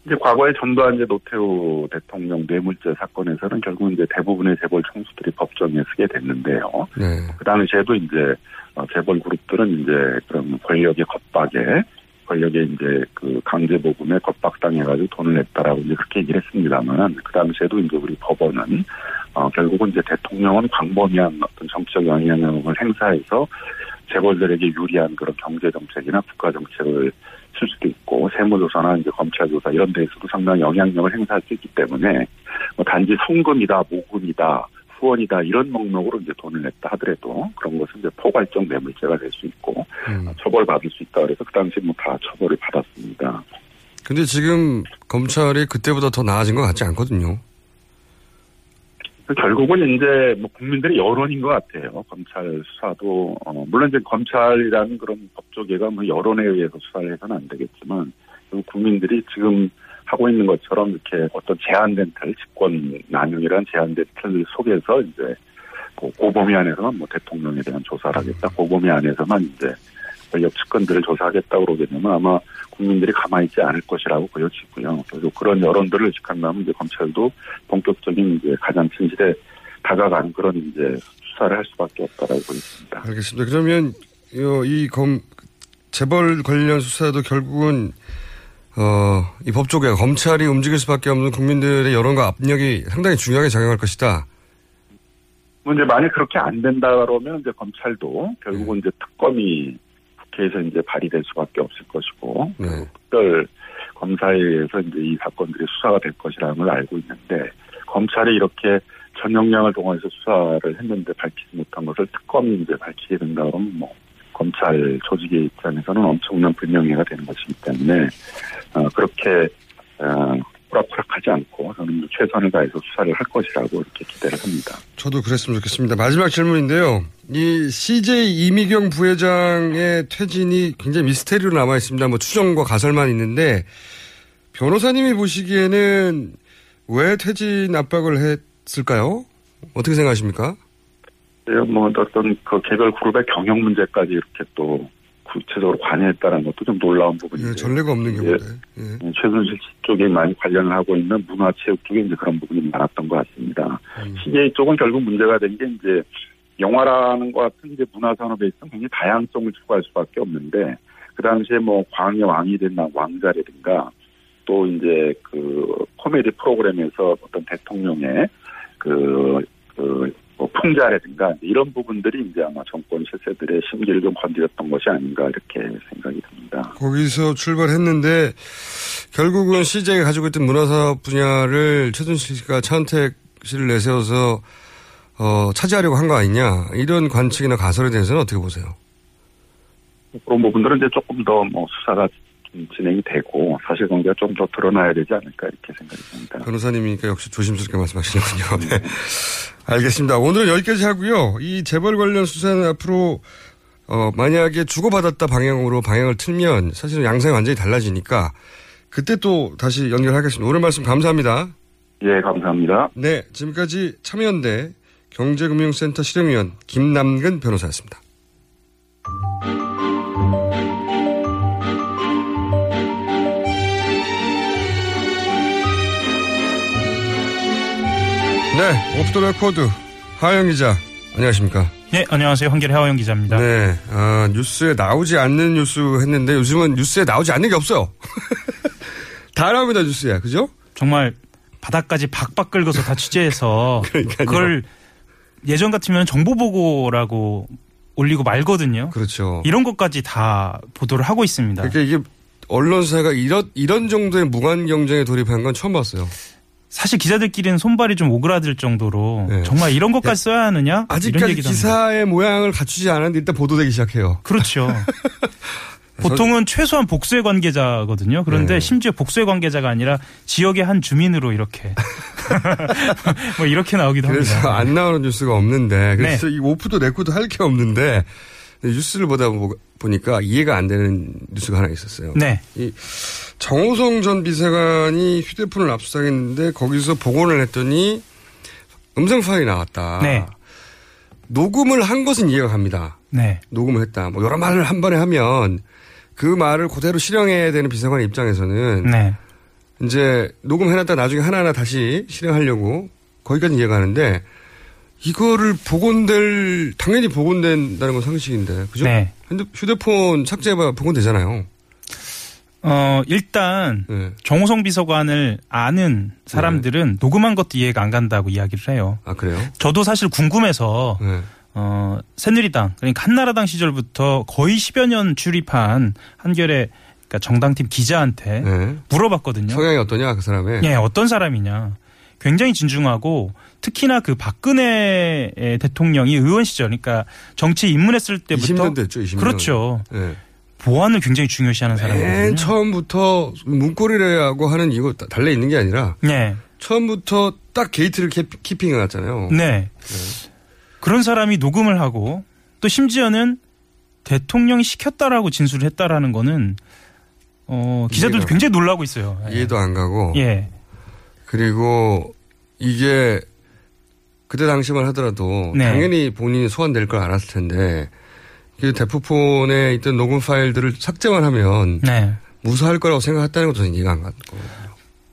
이제 과거에 전두환 이제 노태우 대통령 뇌물죄 사건에서는 결국 이제 대부분의 재벌 총수들이 법정에 서게 됐는데요. 네. 그 당시에도 이제 어, 재벌 그룹들은 이제 그런 권력의 겁박에 권력의 이제 그 강제 모금에 겁박당해가지고 돈을 냈다라고 이제 그렇게 얘기를 했습니다만 그 당시에도 이제 우리 법원은 어 결국은 이제 대통령은 광범위한 어떤 정치적 영향력을 행사해서 재벌들에게 유리한 그런 경제 정책이나 국가 정책을 쓸 수도 있고 세무조사나 이제 검찰 조사 이런 데에서도 상당히 영향력을 행사할 수 있기 때문에 뭐 단지 송금이다 모금이다 후원이다 이런 목록으로 이제 돈을 냈다 하더라도 그런 것은 이제 포괄적 뇌물죄가 될 수 있고 어, 처벌받을 수 있다 그래서 그 당시 뭐 다 처벌을 받았습니다. 근데 지금 검찰이 그때보다 더 나아진 것 같지 않거든요. 결국은 이제 뭐 국민들의 여론인 것 같아요. 검찰 수사도 어, 물론 이제 검찰이라는 그런 법조계가 뭐 여론에 의해서 수사를 해서는 안 되겠지만 국민들이 지금 하고 있는 것처럼 이렇게 어떤 제한된 틀, 집권 남용이라는 제한된 틀 속에서 이제 그 고범위 안에서만 뭐 대통령에 대한 조사를 하겠다, 고범위 안에서만 이제 권력 측근들을 조사하겠다 그러게 되면 아마 국민들이 가만히 있지 않을 것이라고 보여지고요. 그래서 그런 여론들을 의식한다면 이제 검찰도 본격적인 이제 가장 진실에 다가간 그런 이제 수사를 할 수밖에 없다라고 보입니다. 알겠습니다. 그러면 요- 이 검, 재벌 관련 수사도 결국은 어, 이 법조계 검찰이 움직일 수밖에 없는 국민들의 여론과 압력이 상당히 중요하게 작용할 것이다. 뭐 이제 만약 그렇게 안 된다 그러면 이제 검찰도 결국은 이제 특검이 국회에서 이제 발의될 수밖에 없을 것이고 네. 특별 검사에 의해서 이제 이 사건들이 수사가 될 것이라는 걸 알고 있는데 검찰이 이렇게 전 역량을 동원해서 수사를 했는데 밝히지 못한 것을 특검이 이제 밝히게 된다 그러면 뭐 검찰 조직의 입장에서는 엄청난 불명예가 되는 것이기 때문에 어, 그렇게 어, 호락호락하지 않고 저는 최선을 다해서 수사를 할 것이라고 이렇게 기대를 합니다. 저도 그랬으면 좋겠습니다. 마지막 질문인데요. 이 CJ 이미경 부회장의 퇴진이 굉장히 미스테리로 남아 있습니다. 뭐 추정과 가설만 있는데 변호사님이 보시기에는 왜 퇴진 압박을 했을까요? 어떻게 생각하십니까? 네, 뭐 어떤 그 개별 그룹의 경영 문제까지 이렇게 또 구체적으로 관여했다는 것도 좀 놀라운 부분이에요. 예, 전례가 없는 경우인데. 예. 최순실 씨 쪽에 많이 관련을 하고 있는 문화체육 쪽에 이제 그런 부분이 많았던 것 같습니다. CJ 쪽은 결국 문제가 된 게 이제 영화라는 것 같은 이제 문화산업에 있어서 굉장히 다양성을 추구할 수밖에 없는데 그 당시에 뭐 광의 왕이 된 왕자라든가 또 이제 그 코미디 프로그램에서 어떤 대통령의 그, 그, 뭐 풍자라든가 이런 부분들이 이제 아마 정권 실세들의 심기를 좀 건드렸던 것이 아닌가 이렇게 생각이 듭니다. 거기서 출발했는데 결국은 CJ가 가지고 있던 문화사업 분야를 최순실 씨가 차은택 씨를 내세워서 어, 차지하려고 한 거 아니냐 이런 관측이나 가설에 대해서는 어떻게 보세요? 그런 부분들은 이제 조금 더 뭐 수사가 좀 진행이 되고 사실관계가 좀 더 드러나야 되지 않을까 이렇게 생각이 듭니다. 변호사님이니까 역시 조심스럽게 말씀하시는군요. 네. 알겠습니다. 오늘은 여기까지 하고요. 이 재벌 관련 수사는 앞으로 어, 만약에 주고받았다 방향으로 방향을 틀면 사실은 양상이 완전히 달라지니까 그때 또 다시 연결하겠습니다. 오늘 말씀 감사합니다. 예, 감사합니다. 네, 지금까지 참여연대 경제금융센터 실행위원 김남근 변호사였습니다. 네, 오프 더 레코드 하어영 기자 안녕하십니까? 네, 안녕하세요. 한겨레 하어영 기자입니다. 네, 아, 뉴스에 나오지 않는 뉴스 했는데 요즘은 뉴스에 나오지 않는 게 없어요. 다 나옵니다 뉴스에, 그죠? 정말 바닥까지 박박 긁어서 다 취재해서 그걸 예전 같으면 정보 보고라고 올리고 말거든요. 그렇죠. 이런 것까지 다 보도를 하고 있습니다. 그러니까 이게 언론사가 이런 이런 정도의 무한 경쟁에 돌입한 건 처음 봤어요. 사실 기자들끼리는 손발이 좀 오그라들 정도로 정말 이런 것까지 써야 하느냐? 네. 아직까지 합니다. 기사의 모양을 갖추지 않았는데 일단 보도되기 시작해요. 그렇죠. 보통은 최소한 복수의 관계자거든요. 그런데 네. 심지어 복수의 관계자가 아니라 지역의 한 주민으로 이렇게 뭐 이렇게 나오기도 그래서 합니다. 안 나오는 뉴스가 없는데 그래서 네. 이 오프도 내코도 할 게 없는데 뉴스를 보다 보- 보니까 이해가 안 되는 뉴스가 하나 있었어요. 네. 이 정호성 전 비서관이 휴대폰을 압수당했는데 거기서 복원을 했더니 음성 파일이 나왔다. 네. 녹음을 한 것은 이해가 갑니다. 네. 녹음을 했다. 뭐 여러 말을 한 번에 하면 그 말을 그대로 실행해야 되는 비서관 입장에서는 네. 이제 녹음해놨다 나중에 하나하나 다시 실행하려고 거기까지 이해가 가는데 이거를 복원될 당연히 복원된다는 건 상식인데 그죠? 네. 휴대폰 삭제해봐 복원되잖아요. 어, 일단 네. 정호성 비서관을 아는 사람들은 녹음한 것도 이해가 안 간다고 이야기를 해요. 아 그래요? 저도 사실 궁금해서 네. 어, 새누리당 그러니까 한나라당 시절부터 거의 10여 년 출입한 한결의 그러니까 정당팀 기자한테 네. 물어봤거든요. 성향이 어떠냐 그 사람의? 예, 어떤 사람이냐. 굉장히 진중하고 특히나 그 박근혜 대통령이 의원 시절 그러니까 정치 입문했을 때부터 20년 됐죠, 20년. 그렇죠. 네. 보안을 굉장히 중요시하는 사람이거든요. 맨 처음부터 문고리라고 하는 이거 달려 있는 게 아니라 네. 처음부터 딱 게이트를 키, 키핑해 놨잖아요. 네. 그런 사람이 녹음을 하고 또 심지어는 대통령이 시켰다라고 진술을 했다라는 거는 어, 기자들도 굉장히 놀라고 있어요. 예. 이해도 안 가고. 예. 그리고 이게 그때 당시만 하더라도 네. 당연히 본인이 소환될 걸 알았을 텐데 그 대포폰에 있던 녹음 파일들을 삭제만 하면 네. 무사할 거라고 생각했다는 것도 저는 이해가 안 가고.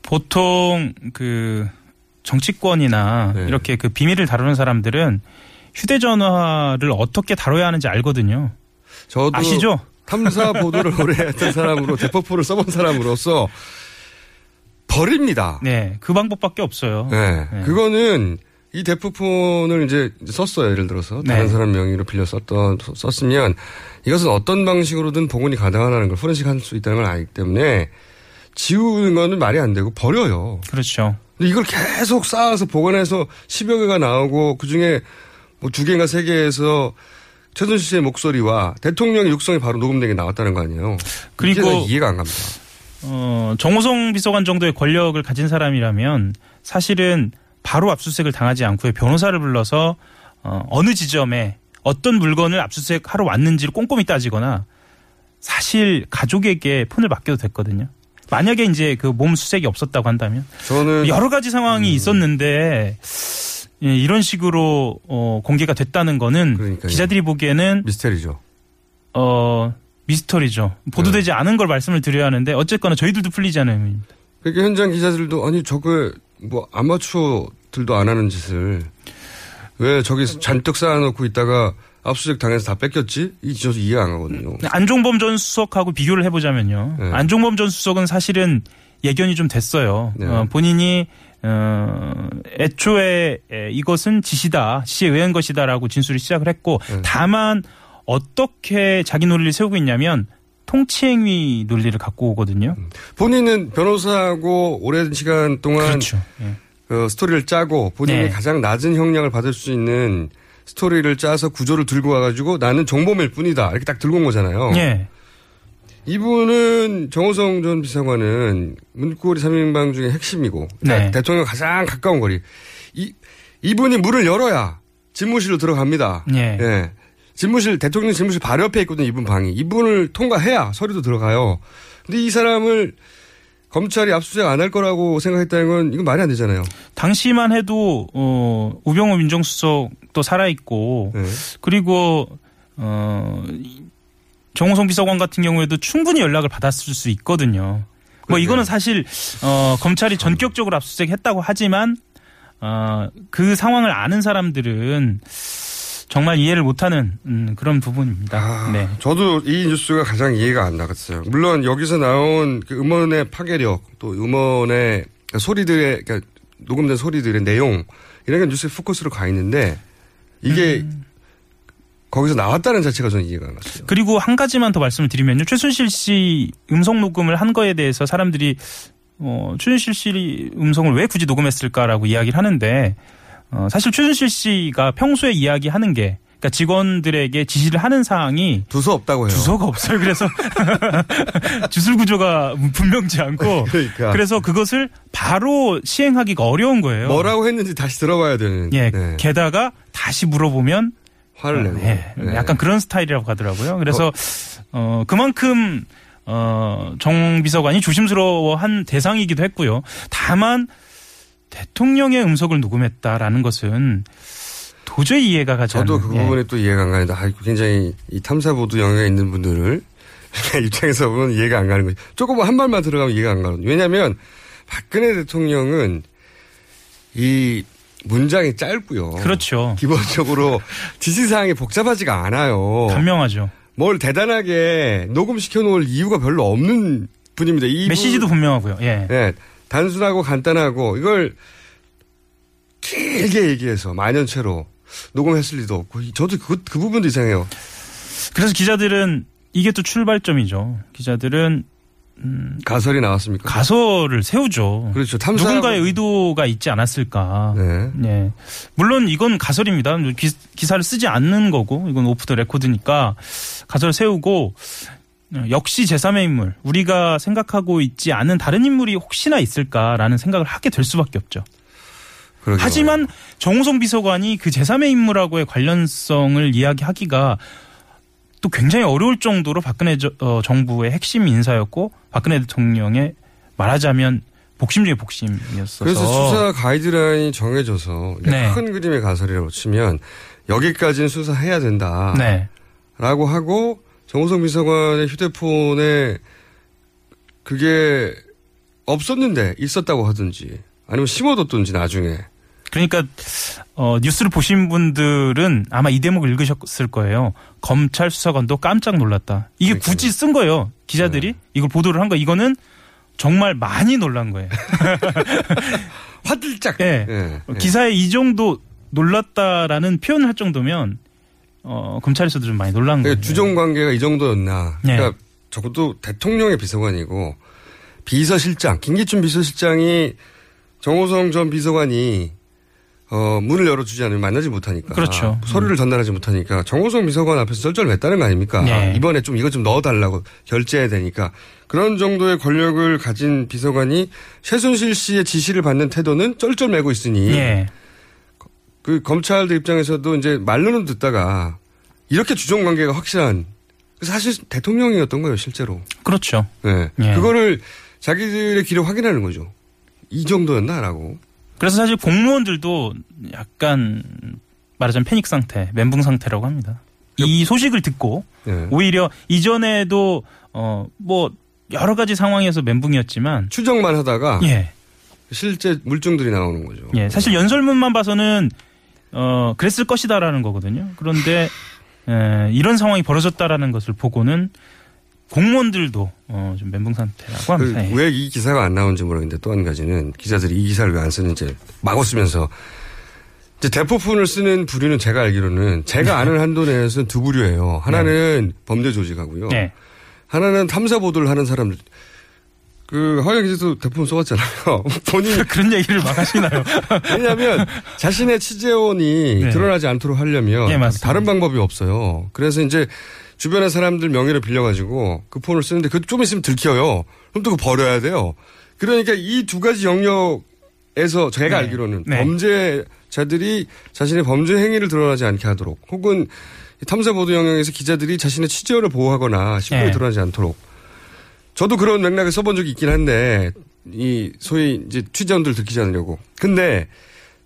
보통 그 정치권이나 네. 이렇게 그 비밀을 다루는 사람들은 휴대전화를 어떻게 다뤄야 하는지 알거든요. 저도 아시죠? 탐사 보도를 오래 했던 사람으로 대포폰을 써본 사람으로서 버립니다. 네, 그 방법밖에 없어요. 네. 네. 그거는 이 대포폰을 이제 썼어요. 예를 들어서 다른 네. 사람 명의로 빌려 썼던 썼으면 이것은 어떤 방식으로든 복원이 가능하다는 걸 포렌식 할 수 있다는 걸 알기 때문에 지우는 거는 말이 안 되고 버려요. 그렇죠. 근데 이걸 계속 쌓아서 복원해서 10여 개가 나오고 그중에 뭐 두 개인가 세 개에서 최순실 씨의 목소리와 대통령의 육성이 바로 녹음된 게 나왔다는 거 아니에요. 그리고 이해가 안 갑니다. 어, 정호성 비서관 정도의 권력을 가진 사람이라면 사실은 바로 압수수색을 당하지 않고 변호사를 불러서 어, 어느 지점에 어떤 물건을 압수수색하러 왔는지를 꼼꼼히 따지거나 사실 가족에게 폰을 맡겨도 됐거든요. 만약에 이제 그 몸 수색이 없었다고 한다면 저는 여러 가지 상황이 음. 있었는데 예, 이런 식으로 어, 공개가 됐다는 거는 기자들이 보기에는 미스테리죠. 어 미스터리죠. 보도되지 않은 걸 말씀을 드려야 하는데 어쨌거나 저희들도 풀리지 않은 의미입니다. 그러니까 현장 기자들도 아니 저거 뭐 아마추어들도 안 하는 짓을 왜 저기 잔뜩 쌓아놓고 있다가 압수수색 당해서 다 뺏겼지? 이 저도 이해 안 가거든요. 안종범 전 수석하고 비교를 해보자면요. 네. 안종범 전 수석은 사실은 예견이 좀 됐어요. 네. 어, 본인이 어, 애초에 에, 이것은 지시다, 지시에 의한 것이다라고 진술을 시작을 했고 네. 다만 어떻게 자기 논리를 세우고 있냐면 통치행위 논리를 갖고 오거든요. 본인은 변호사하고 오랜 시간 동안 그렇죠. 예. 그 스토리를 짜고 본인이 네. 가장 낮은 형량을 받을 수 있는 스토리를 짜서 구조를 들고 와가지고 나는 정범일 뿐이다 이렇게 딱 들고 온 거잖아요. 예. 이분은 정호성 전 비서관은 문고리 3인방 중에 핵심이고 그러니까 네. 대통령 가장 가까운 거리. 이 이분이 문을 열어야 집무실로 들어갑니다. 예. 집무실 대통령 집무실 바로 옆에 있거든요. 이분 방이. 이분을 통과해야 서류도 들어가요. 근데 이 사람을 검찰이 압수수색 안 할 거라고 생각했다는 건 이건 말이 안 되잖아요. 당시만 해도 어 우병우 민정수석도 살아 있고 네. 그리고 어 이- 정호성 비서관 같은 경우에도 충분히 연락을 받았을 수 있거든요. 뭐 이거는 사실 어 검찰이 전격적으로 압수수색했다고 하지만 어그 상황을 아는 사람들은 정말 이해를 못하는 음, 그런 부분입니다. 네. 저도 이 뉴스가 가장 이해가 안 나갔어요. 물론 여기서 나온 그 음원의 파괴력 또 음원의 그러니까 소리들의 그러니까 녹음된 소리들의 내용 이런 게 뉴스의 포커스로 가 있는데 이게 거기서 나왔다는 자체가 저는 이해가 안 갔어요. 그리고 한 가지만 더 말씀을 드리면요. 최순실 씨 음성 녹음을 한 거에 대해서 사람들이 어, 최순실 씨 음성을 왜 굳이 녹음했을까라고 이야기를 하는데 어, 사실 최순실 씨가 평소에 이야기하는 게 그러니까 직원들에게 지시를 하는 사항이 두서 없다고 해요. 두서가 없어요. 그래서 주술 구조가 분명치 않고 그러니까. 그래서 그것을 바로 시행하기가 어려운 거예요. 뭐라고 했는지 다시 들어봐야 되는. 예. 네. 게다가 다시 물어보면 화를 내고. 예, 네. 약간 그런 스타일이라고 하더라고요. 그래서 어 그만큼 어 정 비서관이 조심스러워한 대상이기도 했고요. 다만 대통령의 음성을 녹음했다라는 것은 도저히 이해가 가지 않는. 저도 그 예. 부분에 또 이해가 안 가는데 아, 굉장히 이 탐사 보도 영역에 있는 분들을 입장에서 보면 이해가 안 가는 거죠. 조금 한 말만 들어가면 이해가 안 가거든요. 왜냐하면 박근혜 대통령은 이 문장이 짧고요. 그렇죠. 기본적으로 지시사항이 복잡하지가 않아요. 간명하죠. 뭘 대단하게 녹음시켜 놓을 이유가 별로 없는 분입니다. 이 메시지도 분명하고요. 예. 네, 단순하고 간단하고 이걸 길게 얘기해서 만연체로 녹음했을 리도 없고 저도 그, 그 부분도 이상해요. 그래서 기자들은 이게 또 출발점이죠. 기자들은 가설이 나왔습니까? 가설을 세우죠. 그렇죠. 탐사 누군가의 의도가 있지 않았을까. 네. 물론 이건 가설입니다. 기, 기사를 쓰지 않는 거고 이건 오프 더 레코드니까 가설 세우고 어, 역시 제3의 인물 우리가 생각하고 있지 않은 다른 인물이 혹시나 있을까라는 생각을 하게 될 수밖에 없죠. 그러게요. 하지만 정우성 비서관이 그 제3의 인물하고의 관련성을 이야기하기가 또 굉장히 어려울 정도로 박근혜 저- 어, 정부의 핵심 인사였고 박근혜 대통령의 말하자면 복심 중의 복심이었어서 그래서 수사 가이드라인이 정해져서 네. 큰 그림의 가설이라고 치면 여기까지는 수사해야 된다. 네. 라고 하고 정호성 비서관의 휴대폰에 그게 없었는데 있었다고 하든지 아니면 심어뒀든지 나중에 그러니까 어, 뉴스를 보신 분들은 아마 이 대목을 읽으셨을 거예요. 검찰 수사관도 깜짝 놀랐다. 이게 굳이 쓴 거예요. 기자들이 이걸 보도를 한 거. 이거는 정말 많이 놀란 거예요. 화들짝. 예. 예. 기사에 이 정도 놀랐다라는 표현을 할 정도면 어, 검찰에서도 좀 많이 놀란 거예요. 그러니까 주종 관계가 이 정도였나. 네. 그러니까 적어도 대통령의 비서관이고 비서실장 김기춘 비서실장이 정호성 전 비서관이 어, 문을 열어주지 않으면 만나지 못하니까. 그렇죠. 서류를 전달하지 못하니까 정호성 비서관 앞에서 쩔쩔맸다는 거 아닙니까? 네. 이번에 좀 이거 좀 넣어달라고 결제해야 되니까. 그런 정도의 권력을 가진 비서관이 최순실 씨의 지시를 받는 태도는 쩔쩔매고 있으니. 예. 그 검찰들 입장에서도 이제 말로는 듣다가 이렇게 주종 관계가 확실한 사실 대통령이었던 거예요, 실제로. 그렇죠. 네. 예. 그거를 자기들의 귀를 확인하는 거죠. 이 정도였나라고. 그래서 사실 공무원들도 약간 말하자면 패닉 상태, 멘붕 상태라고 합니다. 이 소식을 듣고 네. 오히려 이전에도 어 뭐 여러 가지 상황에서 멘붕이었지만 추정만 하다가 예. 실제 물증들이 나오는 거죠. 예, 사실 연설문만 봐서는 어 그랬을 것이다라는 거거든요. 그런데 에, 이런 상황이 벌어졌다라는 것을 보고는 공무원들도 어, 좀 멘붕 상태라고 합니다. 예. 그왜이 기사가 안 나오는지 모르겠는데 또 한 가지는 기자들이 이 기사를 왜 안 쓰는지 마구 쓰면서 이제 대포폰을 쓰는 부류는 제가 알기로는 제가 아는 한도 내에서는 두 부류예요. 하나는 범죄 조직하고요. 네. 하나는 탐사 보도를 하는 사람들. 그 허영 기자도 대포폰 써왔잖아요. 본인 그런 얘기를 막 하시나요? 왜냐하면 자신의 취재원이 네. 드러나지 않도록 하려면 예, 맞습니다. 다른 방법이 없어요. 그래서 이제 주변의 사람들 명예를 빌려가지고 그 폰을 쓰는데 그 좀 있으면 들켜요. 그럼 또 그거 버려야 돼요. 그러니까 이 두 가지 영역에서 제가 네. 알기로는 네. 범죄자들이 자신의 범죄 행위를 드러나지 않게 하도록 혹은 탐사 보도 영역에서 기자들이 자신의 취재원을 보호하거나 신분이 네. 드러나지 않도록 저도 그런 맥락을 써본 적이 있긴 한데 이 소위 이제 취재원들 들키지 않으려고. 근데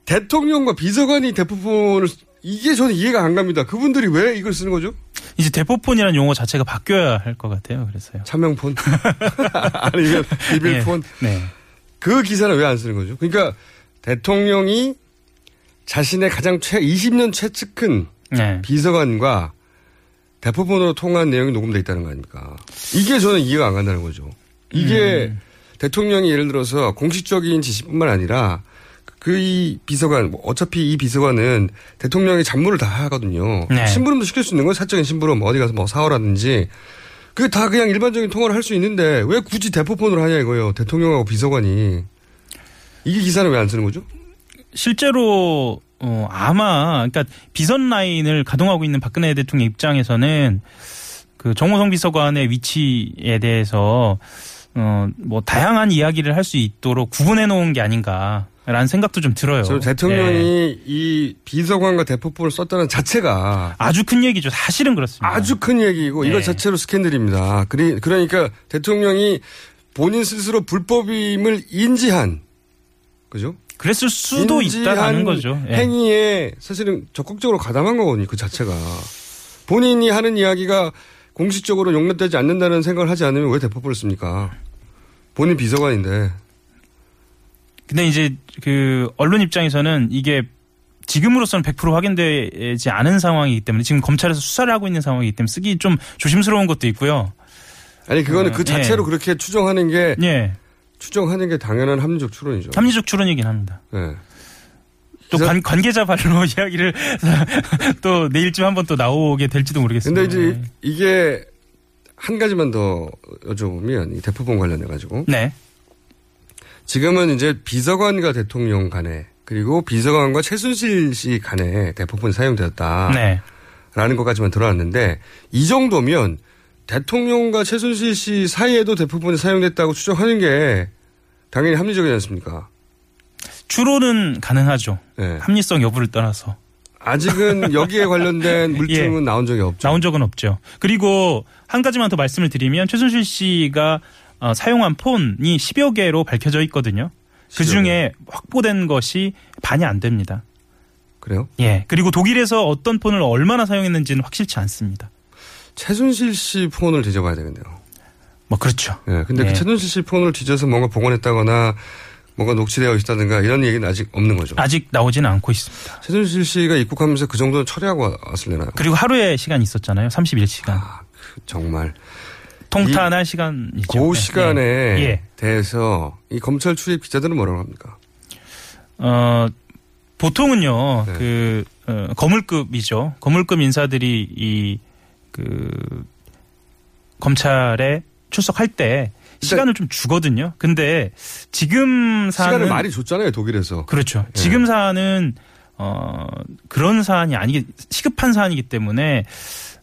대통령과 비서관이 대포폰을 이게 저는 이해가 안 갑니다. 그분들이 왜 이걸 쓰는 거죠? 이제 대포폰이라는 용어 자체가 바뀌어야 할 것 같아요. 그래서요. 차명폰 아니면 비밀폰. 네. 그 기사는 왜안 쓰는 거죠? 그러니까 대통령이 자신의 가장 최 20년 최측근 네. 비서관과 대포폰으로 통화한 내용이 녹음돼 있다는 거 아닙니까? 이게 저는 이해가 안 간다는 거죠. 이게 음. 대통령이 예를 들어서 공식적인 지시뿐만 아니라 그 이 비서관 뭐 어차피 이 비서관은 대통령의 잡무를 다 하거든요. 네. 심부름도 시킬 수 있는 거예요. 사적인 심부름 어디 가서 뭐 사오라든지 그게 다 그냥 일반적인 통화를 할 수 있는데 왜 굳이 대포폰으로 하냐 이거예요. 대통령하고 비서관이 이게 기사는 왜 안 쓰는 거죠? 실제로 어, 아마 그러니까 비선 라인을 가동하고 있는 박근혜 대통령 입장에서는 그 정호성 비서관의 위치에 대해서 어, 뭐 다양한 이야기를 할 수 있도록 구분해 놓은 게 아닌가 라는 생각도 좀 들어요. 저 대통령이 네. 이 비서관과 대포폰을 썼다는 자체가 아주 큰 얘기죠. 사실은 그렇습니다. 아주 큰 얘기고 이거 네. 자체로 스캔들입니다. 그리, 그러니까 대통령이 본인 스스로 불법임을 인지한 그죠? 그랬을 수도 있다라는 거죠. 예. 행위에 사실은 적극적으로 가담한 거거든요. 그 자체가 본인이 하는 이야기가 공식적으로 용납되지 않는다는 생각을 하지 않으면 왜 대포폰을 씁니까? 본인 비서관인데 근데 이제 그 언론 입장에서는 이게 지금으로서는 100% 확인되지 않은 상황이기 때문에 지금 검찰에서 수사를 하고 있는 상황이기 때문에 쓰기 좀 조심스러운 것도 있고요. 아니 그거는 어, 그 자체로 예. 그렇게 추정하는 게 예. 추정하는 게 당연한 합리적 추론이죠. 합리적 추론이긴 합니다. 예. 또 관, 관계자 발로 이야기를 또 내일쯤 한번 또 나오게 될지도 모르겠습니다. 근데 이제 이게 한 가지만 더 여쭤보면 이 대포폰 관련해 가지고 네. 지금은 이제 비서관과 대통령 간에 그리고 비서관과 최순실 씨 간에 대포폰이 사용되었다. 네. 라는 것까지만 드러났는데 이 정도면 대통령과 최순실 씨 사이에도 대포폰이 사용됐다고 추정하는 게 당연히 합리적이지 않습니까? 추론은 가능하죠. 네. 합리성 여부를 떠나서. 아직은 여기에 관련된 물증은 나온 적이 없죠. 나온 적은 없죠. 그리고 한 가지만 더 말씀을 드리면 최순실 씨가 어, 사용한 폰이 10여 개로 밝혀져 있거든요. 그 중에 확보된 것이 반이 안 됩니다. 그래요? 예. 그리고 독일에서 어떤 폰을 얼마나 사용했는지는 확실치 않습니다. 최순실 씨 폰을 뒤져봐야 되겠네요. 뭐 그렇죠. 예. 근데 예. 그 최순실 씨 폰을 뒤져서 뭔가 복원했다거나 뭔가 녹취되어 있다든가 이런 얘기는 아직 없는 거죠. 아직 나오지는 않고 있습니다. 최순실 씨가 입국하면서 그 정도는 처리하고 왔을려나요? 그리고 하루의 시간이 있었잖아요. 31시간. 정말. 통탄할 시간이죠. 그 네. 시간에 예. 대해서 이 검찰 출입 기자들은 뭐라고 합니까? 어, 보통은요, 네. 그, 어, 거물급이죠. 거물급 인사들이 이, 그, 검찰에 출석할 때 시간을 좀 주거든요. 근데 지금 사안은. 시간을 많이 줬잖아요, 독일에서. 그렇죠. 예. 지금 사안은, 어, 그런 사안이 아니기, 시급한 사안이기 때문에,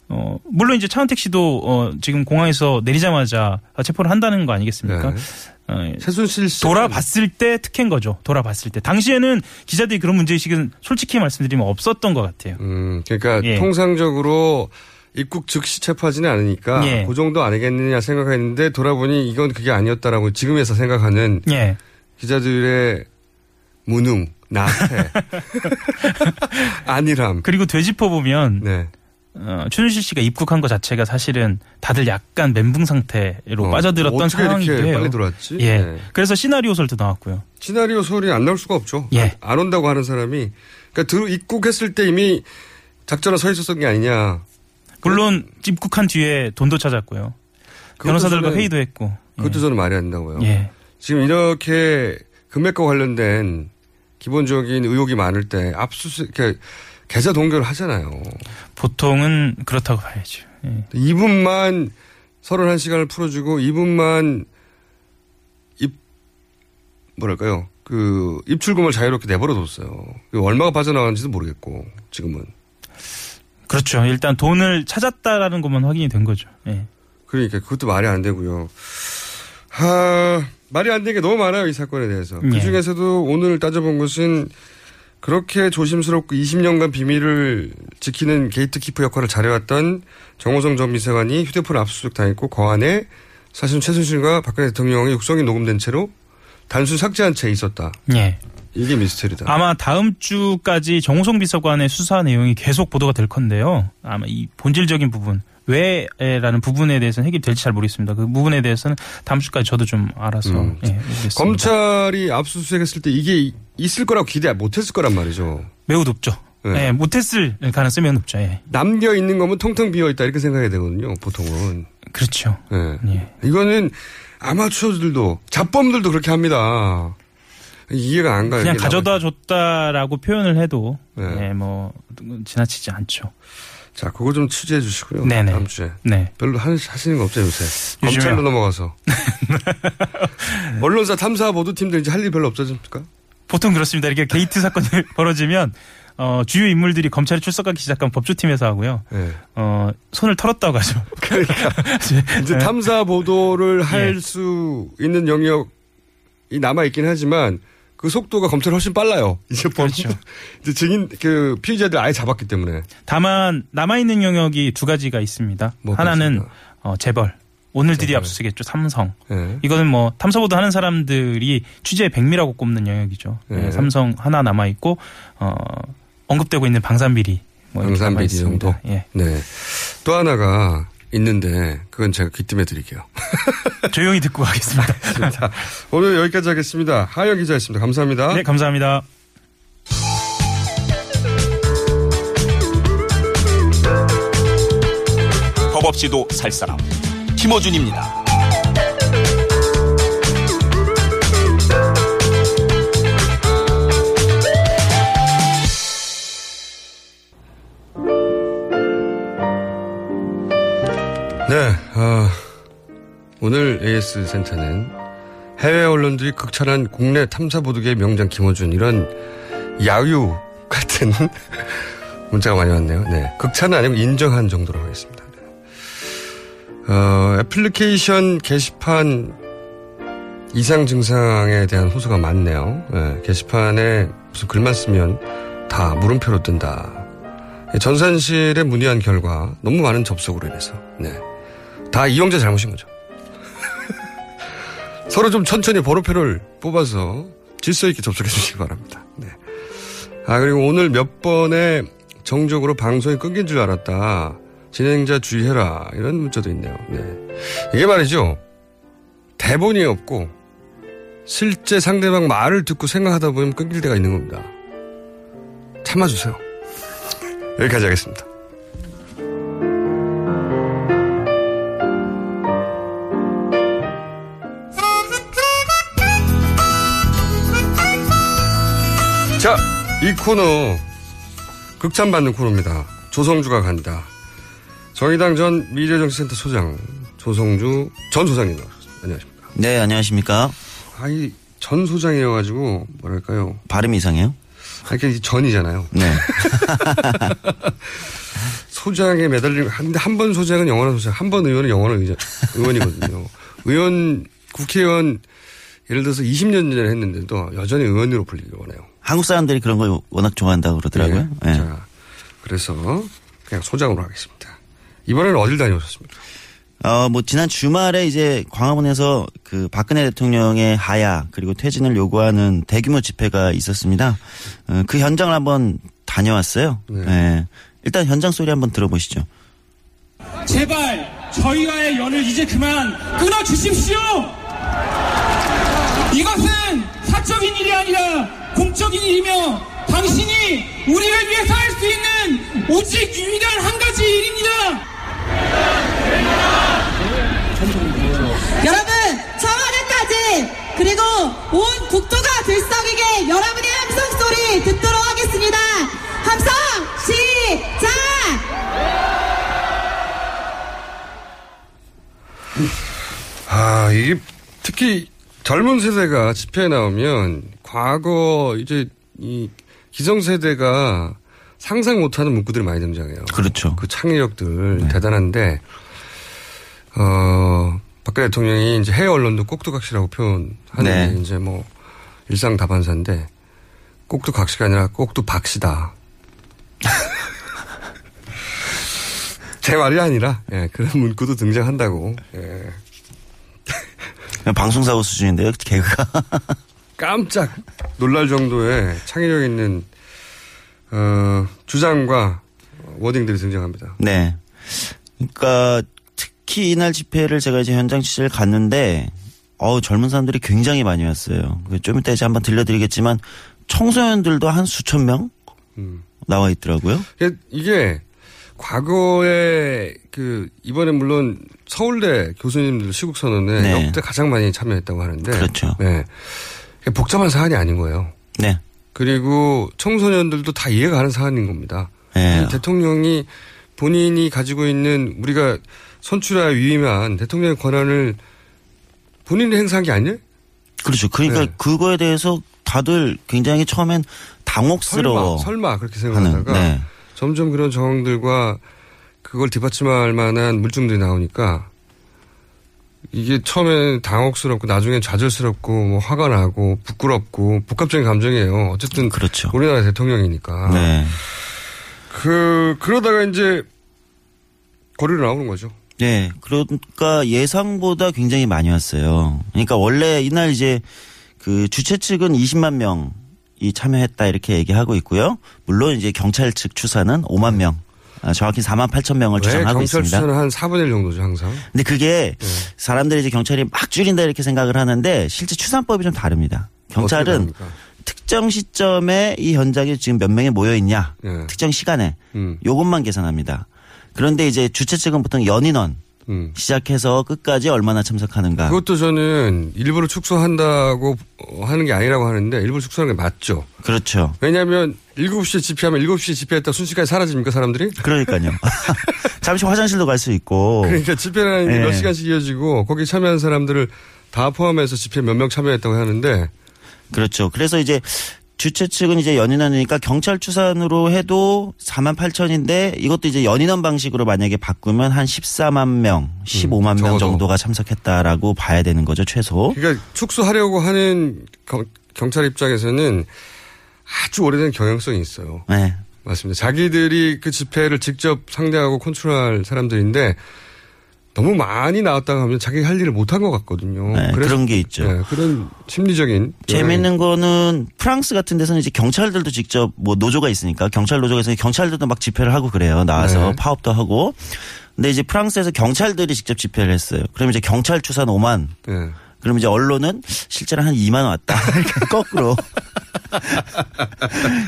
어, 물론 이제 차은택 씨도, 어, 지금 공항에서 내리자마자 체포를 한다는 거 아니겠습니까? 네. 어, 최순실 씨. 돌아봤을 때 특혜인 거죠. 돌아봤을 때. 당시에는 기자들이 그런 문제 의식은 솔직히 말씀드리면 없었던 것 같아요. 음, 그러니까 예. 통상적으로 입국 즉시 체포하지는 않으니까 예. 그 정도 아니겠느냐 생각했는데 돌아보니 이건 그게 아니었다라고 지금에서 생각하는 예. 기자들의 무능, 나태, 안일함. 그리고 되짚어 보면 네. 어, 최순실 씨가 입국한 것 자체가 사실은 다들 약간 멘붕 상태로 어, 빠져들었던 해요. 빨리 들어왔지? 예. 네. 그래서 시나리오 설도 나왔고요. 시나리오 소리 안 나올 수가 없죠. 예. 안 온다고 하는 사람이 그러니까 들 입국했을 때 이미 작전에 서 있었던 게 아니냐. 물론 입국한 뒤에 돈도 찾았고요. 변호사들과 저는- 회의도 했고. 그것도 저는 말이 안 된다고요. 예. 지금 이렇게 금액과 관련된 기본적인 의혹이 많을 때 압수수색, 이렇게 계좌 동결을 하잖아요. 보통은 그렇다고 봐야죠. 예. 이분만 31시간을 풀어주고 이분만 입, 뭐랄까요. 그 입출금을 자유롭게 내버려 뒀어요. 얼마가 빠져나가는지도 모르겠고 지금은. 그렇죠. 일단 돈을 찾았다라는 것만 확인이 된 거죠. 예. 그러니까 그것도 말이 안 되고요. 하, 말이 안 되는 게 너무 많아요, 이 사건에 대해서. 예. 그 중에서도 오늘 따져본 것은 그렇게 조심스럽고 20년간 비밀을 지키는 게이트키퍼 역할을 잘해왔던 정호성 전 비서관이 휴대폰 압수수색 당했고 그 안에 사실은 최순실과 박근혜 대통령의 육성이 녹음된 채로 단순 삭제한 채 있었다. 예. 이게 미스터리다. 아마 다음 주까지 정호성 비서관의 수사 내용이 계속 보도가 될 건데요. 아마 이 본질적인 부분 왜라는 부분에 대해서는 해결될지 잘 모르겠습니다. 그 부분에 대해서는 다음 주까지 저도 좀 알아서 음. 예. 검찰이 압수수색했을 때 이게 있을 거라고 기대 못했을 거란 말이죠. 매우 높죠. 네. 예, 못했을 가능성이 매우 높죠. 예. 남겨 있는 거면 텅텅 비어 있다 이렇게 생각해야 되거든요. 보통은. 그렇죠. 예. 이거는 아마추어들도 잡범들도 그렇게 합니다. 이해가 안 가요. 그냥 가져다 줬다라고 표현을 해도 네. 예, 뭐 지나치지 않죠. 자, 그거 좀 취재해 주시고요. 네네. 다음 주에. 네. 별로 하, 하시는 거 없죠, 요새. 요즘에요? 검찰로 넘어가서. 언론사 탐사 보도팀들 이제 할 일 별로 없어집니까? 보통 그렇습니다. 이렇게 게이트 사건이 벌어지면 어, 주요 인물들이 검찰에 출석하기 시작하면 법조팀에서 하고요. 네. 어, 손을 털었다고 하죠. 그러니까 이제 네. 탐사 보도를 할 예. 수 있는 영역이 남아 있긴 하지만 그 속도가 검찰 훨씬 빨라요. 이제 법 그렇죠. 이제 증인 그 피의자들 아예 잡았기 때문에. 다만 남아 있는 영역이 두 가지가 있습니다. 뭐가 하나는 어, 재벌. 오늘 드디어 압수수색했죠. 삼성. 이거는 뭐 탐사보도 하는 사람들이 취재의 백미라고 꼽는 영역이죠. 네. 예, 삼성 하나 남아 있고 어, 언급되고 있는 방산비리. 뭐 방산비리. 정도. 예. 네. 또 하나가 있는데 그건 제가 귀뜸해 드릴게요. 조용히 듣고 가겠습니다. 자, 오늘 여기까지 하겠습니다. 하영 기자였습니다. 감사합니다. 네, 감사합니다. 겁 없이도 살 사람 김어준입니다. 네, 어, 오늘 AS 센터는 해외 언론들이 극찬한 국내 탐사 보도계의 명장 김어준 이런 야유 같은 문자가 많이 왔네요. 네, 극찬은 아니고 인정한 정도로 하겠습니다. 네. 어, 애플리케이션 게시판 이상 증상에 대한 호소가 많네요. 네, 게시판에 무슨 글만 쓰면 다 물음표로 뜬다. 전산실에 문의한 결과 너무 많은 접속으로 인해서 네. 다 이용자 잘못인 거죠. 서로 좀 천천히 번호표를 뽑아서 질서 있게 접속해 주시기 바랍니다. 네. 아, 그리고 오늘 몇 번에 정적으로 방송이 끊긴 줄 알았다. 진행자 주의해라. 이런 문자도 있네요. 네. 이게 말이죠. 대본이 없고 실제 상대방 말을 듣고 생각하다 보면 끊길 때가 있는 겁니다. 참아주세요. 여기까지 하겠습니다. 자, 이 코너 극찬받는 코너입니다. 조성주가 간다. 정의당 전 미래정치센터 소장 조성주 전 소장님 나오셨습니다. 안녕하십니까. 네, 안녕하십니까. 아이 전 소장이어가지고 뭐랄까요. 발음이 이상해요? 아, 이게 전이잖아요. 네. 소장에 매달리고 한데 한 번 소장은 영원한 소장, 한 번 의원은 영원한 의원, 의원이거든요. 의원 국회의원 예를 들어서 20년 전에 했는데도 여전히 의원으로 불리기 원해요. 한국 사람들이 그런 걸 워낙 좋아한다고 그러더라고요. 네. 네. 자, 그래서 그냥 소장으로 하겠습니다. 이번에는 어딜 다녀오셨습니까? 어, 뭐, 지난 주말에 이제 광화문에서 그 박근혜 대통령의 하야 그리고 퇴진을 요구하는 대규모 집회가 있었습니다. 어, 그 현장을 한번 다녀왔어요. 네. 일단 현장 소리 한번 들어보시죠. 제발 저희와의 연을 이제 그만 끊어 주십시오. 이것은 사적인 일이 아니라 공적인 일이며 당신이 우리를 위해서 할 수 있는 오직 유일한 한 가지 일입니다. 여러분, 저 하늘까지 그리고 온 국토가 들썩이게 여러분의 함성 소리 듣도록 하겠습니다. 함성 시작! 아, 이 특히 젊은 세대가 집회에 나오면 과거 이제 이 기성세대가 상상 못하는 문구들이 많이 등장해요. 그렇죠. 그 창의력들 대단한데 어 박근혜 대통령이 이제 해외 언론도 꼭두각시라고 표현하는 네. 게 이제 뭐 일상 다반사인데 꼭두각시가 아니라 꼭두박시다. 제 말이 아니라 예, 그런 문구도 등장한다고. 예. 방송사고 수준인데요, 개그가. 깜짝 놀랄 정도의 창의력 있는 어, 주장과 워딩들이 등장합니다. 네. 그러니까 특히 이날 집회를 제가 이제 현장 취재를 갔는데 어우 젊은 사람들이 굉장히 많이 왔어요. 그좀 이따 이제 한번 들려드리겠지만 청소년들도 한 수천 명 음. 나와 있더라고요. 이게- 이게 과거에 그 이번에 물론 서울대 교수님들 시국 선언에 네. 역대 가장 많이 참여했다고 하는데 그렇죠. 네. 복잡한 사안이 아닌 거예요. 네. 그리고 청소년들도 다 이해가 가는 사안인 겁니다. 네. 이 대통령이 본인이 가지고 있는 우리가 선출하여 위임한 대통령의 권한을 본인이 행사한 게 아니에요? 그렇죠. 그러니까 네. 그거에 대해서 다들 굉장히 처음엔 당혹스러워. 설마, 설마 그렇게 생각하다가 네. 점점 그런 정황들과 그걸 뒷받침할 만한 물증들이 나오니까 이게 처음엔 당혹스럽고 나중엔 좌절스럽고 뭐 화가 나고 부끄럽고 복합적인 감정이에요. 어쨌든 그렇죠. 우리나라 대통령이니까. 네. 그 그러다가 이제 거리로 나오는 거죠. 네. 그러니까 예상보다 굉장히 많이 왔어요. 그러니까 원래 이날 이제 그 주최 측은 20만 명 이 참여했다 이렇게 얘기하고 있고요. 물론 이제 경찰 측 추산은 5만 명. 아, 정확히 4만 8천 명을 왜 추산하고 경찰 있습니다. 수사는 한 4분의 1 정도죠 항상. 근데 그게 네. 사람들이 이제 경찰이 막 줄인다 이렇게 생각을 하는데 실제 추산법이 좀 다릅니다. 경찰은? 특정 시점에 이 현장에 지금 몇 명이 모여 있냐, 예. 특정 시간에 음. 요것만 계산합니다. 그런데 이제 주최 측은 보통 연인원 음. 시작해서 끝까지 얼마나 참석하는가. 그것도 저는 일부러 축소한다고 어, 하는 게 아니라고 하는데 일부러 축소하는 게 맞죠. 그렇죠. 왜냐하면 7시에 집회하면 7시에 집회했다 순식간에 사라집니까 사람들이? 그러니까요. 잠시 화장실도 갈 수 있고. 그러니까 집회라는 게 예. 몇 시간씩 이어지고 거기 참여한 사람들을 다 포함해서 집회 몇 명 참여했다고 하는데 그렇죠. 그래서 이제 주최 측은 이제 연인원이니까 경찰 추산으로 해도 4만 8천인데 이것도 이제 연인원 방식으로 만약에 바꾸면 한 14만 명, 15만 명 음, 적어도. 정도가 참석했다라고 봐야 되는 거죠, 최소. 그러니까 축소하려고 하는 경, 경찰 입장에서는 아주 오래된 경향성이 있어요. 네. 맞습니다. 자기들이 그 집회를 직접 상대하고 컨트롤할 사람들인데 너무 많이 나왔다가 하면 자기 할 일을 못한 것 같거든요. 네, 그래서- 그런 게 있죠. 네, 그런 심리적인 재미있는 거는 프랑스 같은 데서는 이제 경찰들도 직접 뭐 노조가 있으니까 경찰 노조가 있으니까 경찰들도 막 집회를 하고 그래요. 나와서 네. 파업도 하고. 근데 이제 프랑스에서 경찰들이 직접 집회를 했어요. 그럼 이제 경찰 추산 5만. 네. 그럼 이제 언론은 실제로 한 2만 왔다. 거꾸로.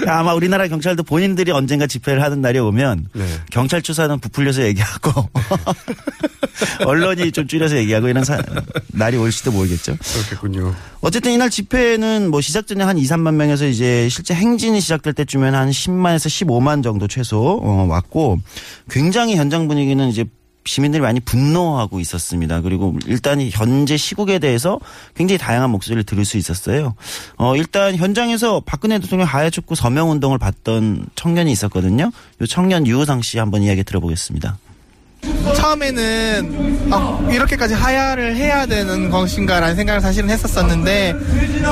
아마 우리나라 경찰도 본인들이 언젠가 집회를 하는 날이 오면 네. 경찰 추사는 부풀려서 얘기하고 언론이 좀 줄여서 얘기하고 이런 사- 날이 올지도 모르겠죠. 그렇겠군요. 어쨌든 이날 집회는 뭐 시작 전에 한 2, 3만 명에서 이제 실제 행진이 시작될 때쯤엔 한 10만에서 15만 정도 최소 어, 왔고 굉장히 현장 분위기는 이제 시민들이 많이 분노하고 있었습니다. 그리고 일단 이 현재 시국에 대해서 굉장히 다양한 목소리를 들을 수 있었어요. 어, 일단 현장에서 박근혜 대통령 하야 촉구 서명 운동을 봤던 청년이 있었거든요. 이 청년 유우상 씨 한번 이야기 들어보겠습니다. 처음에는 아, 이렇게까지 하야를 해야 되는 것인가라는 생각을 사실은 했었었는데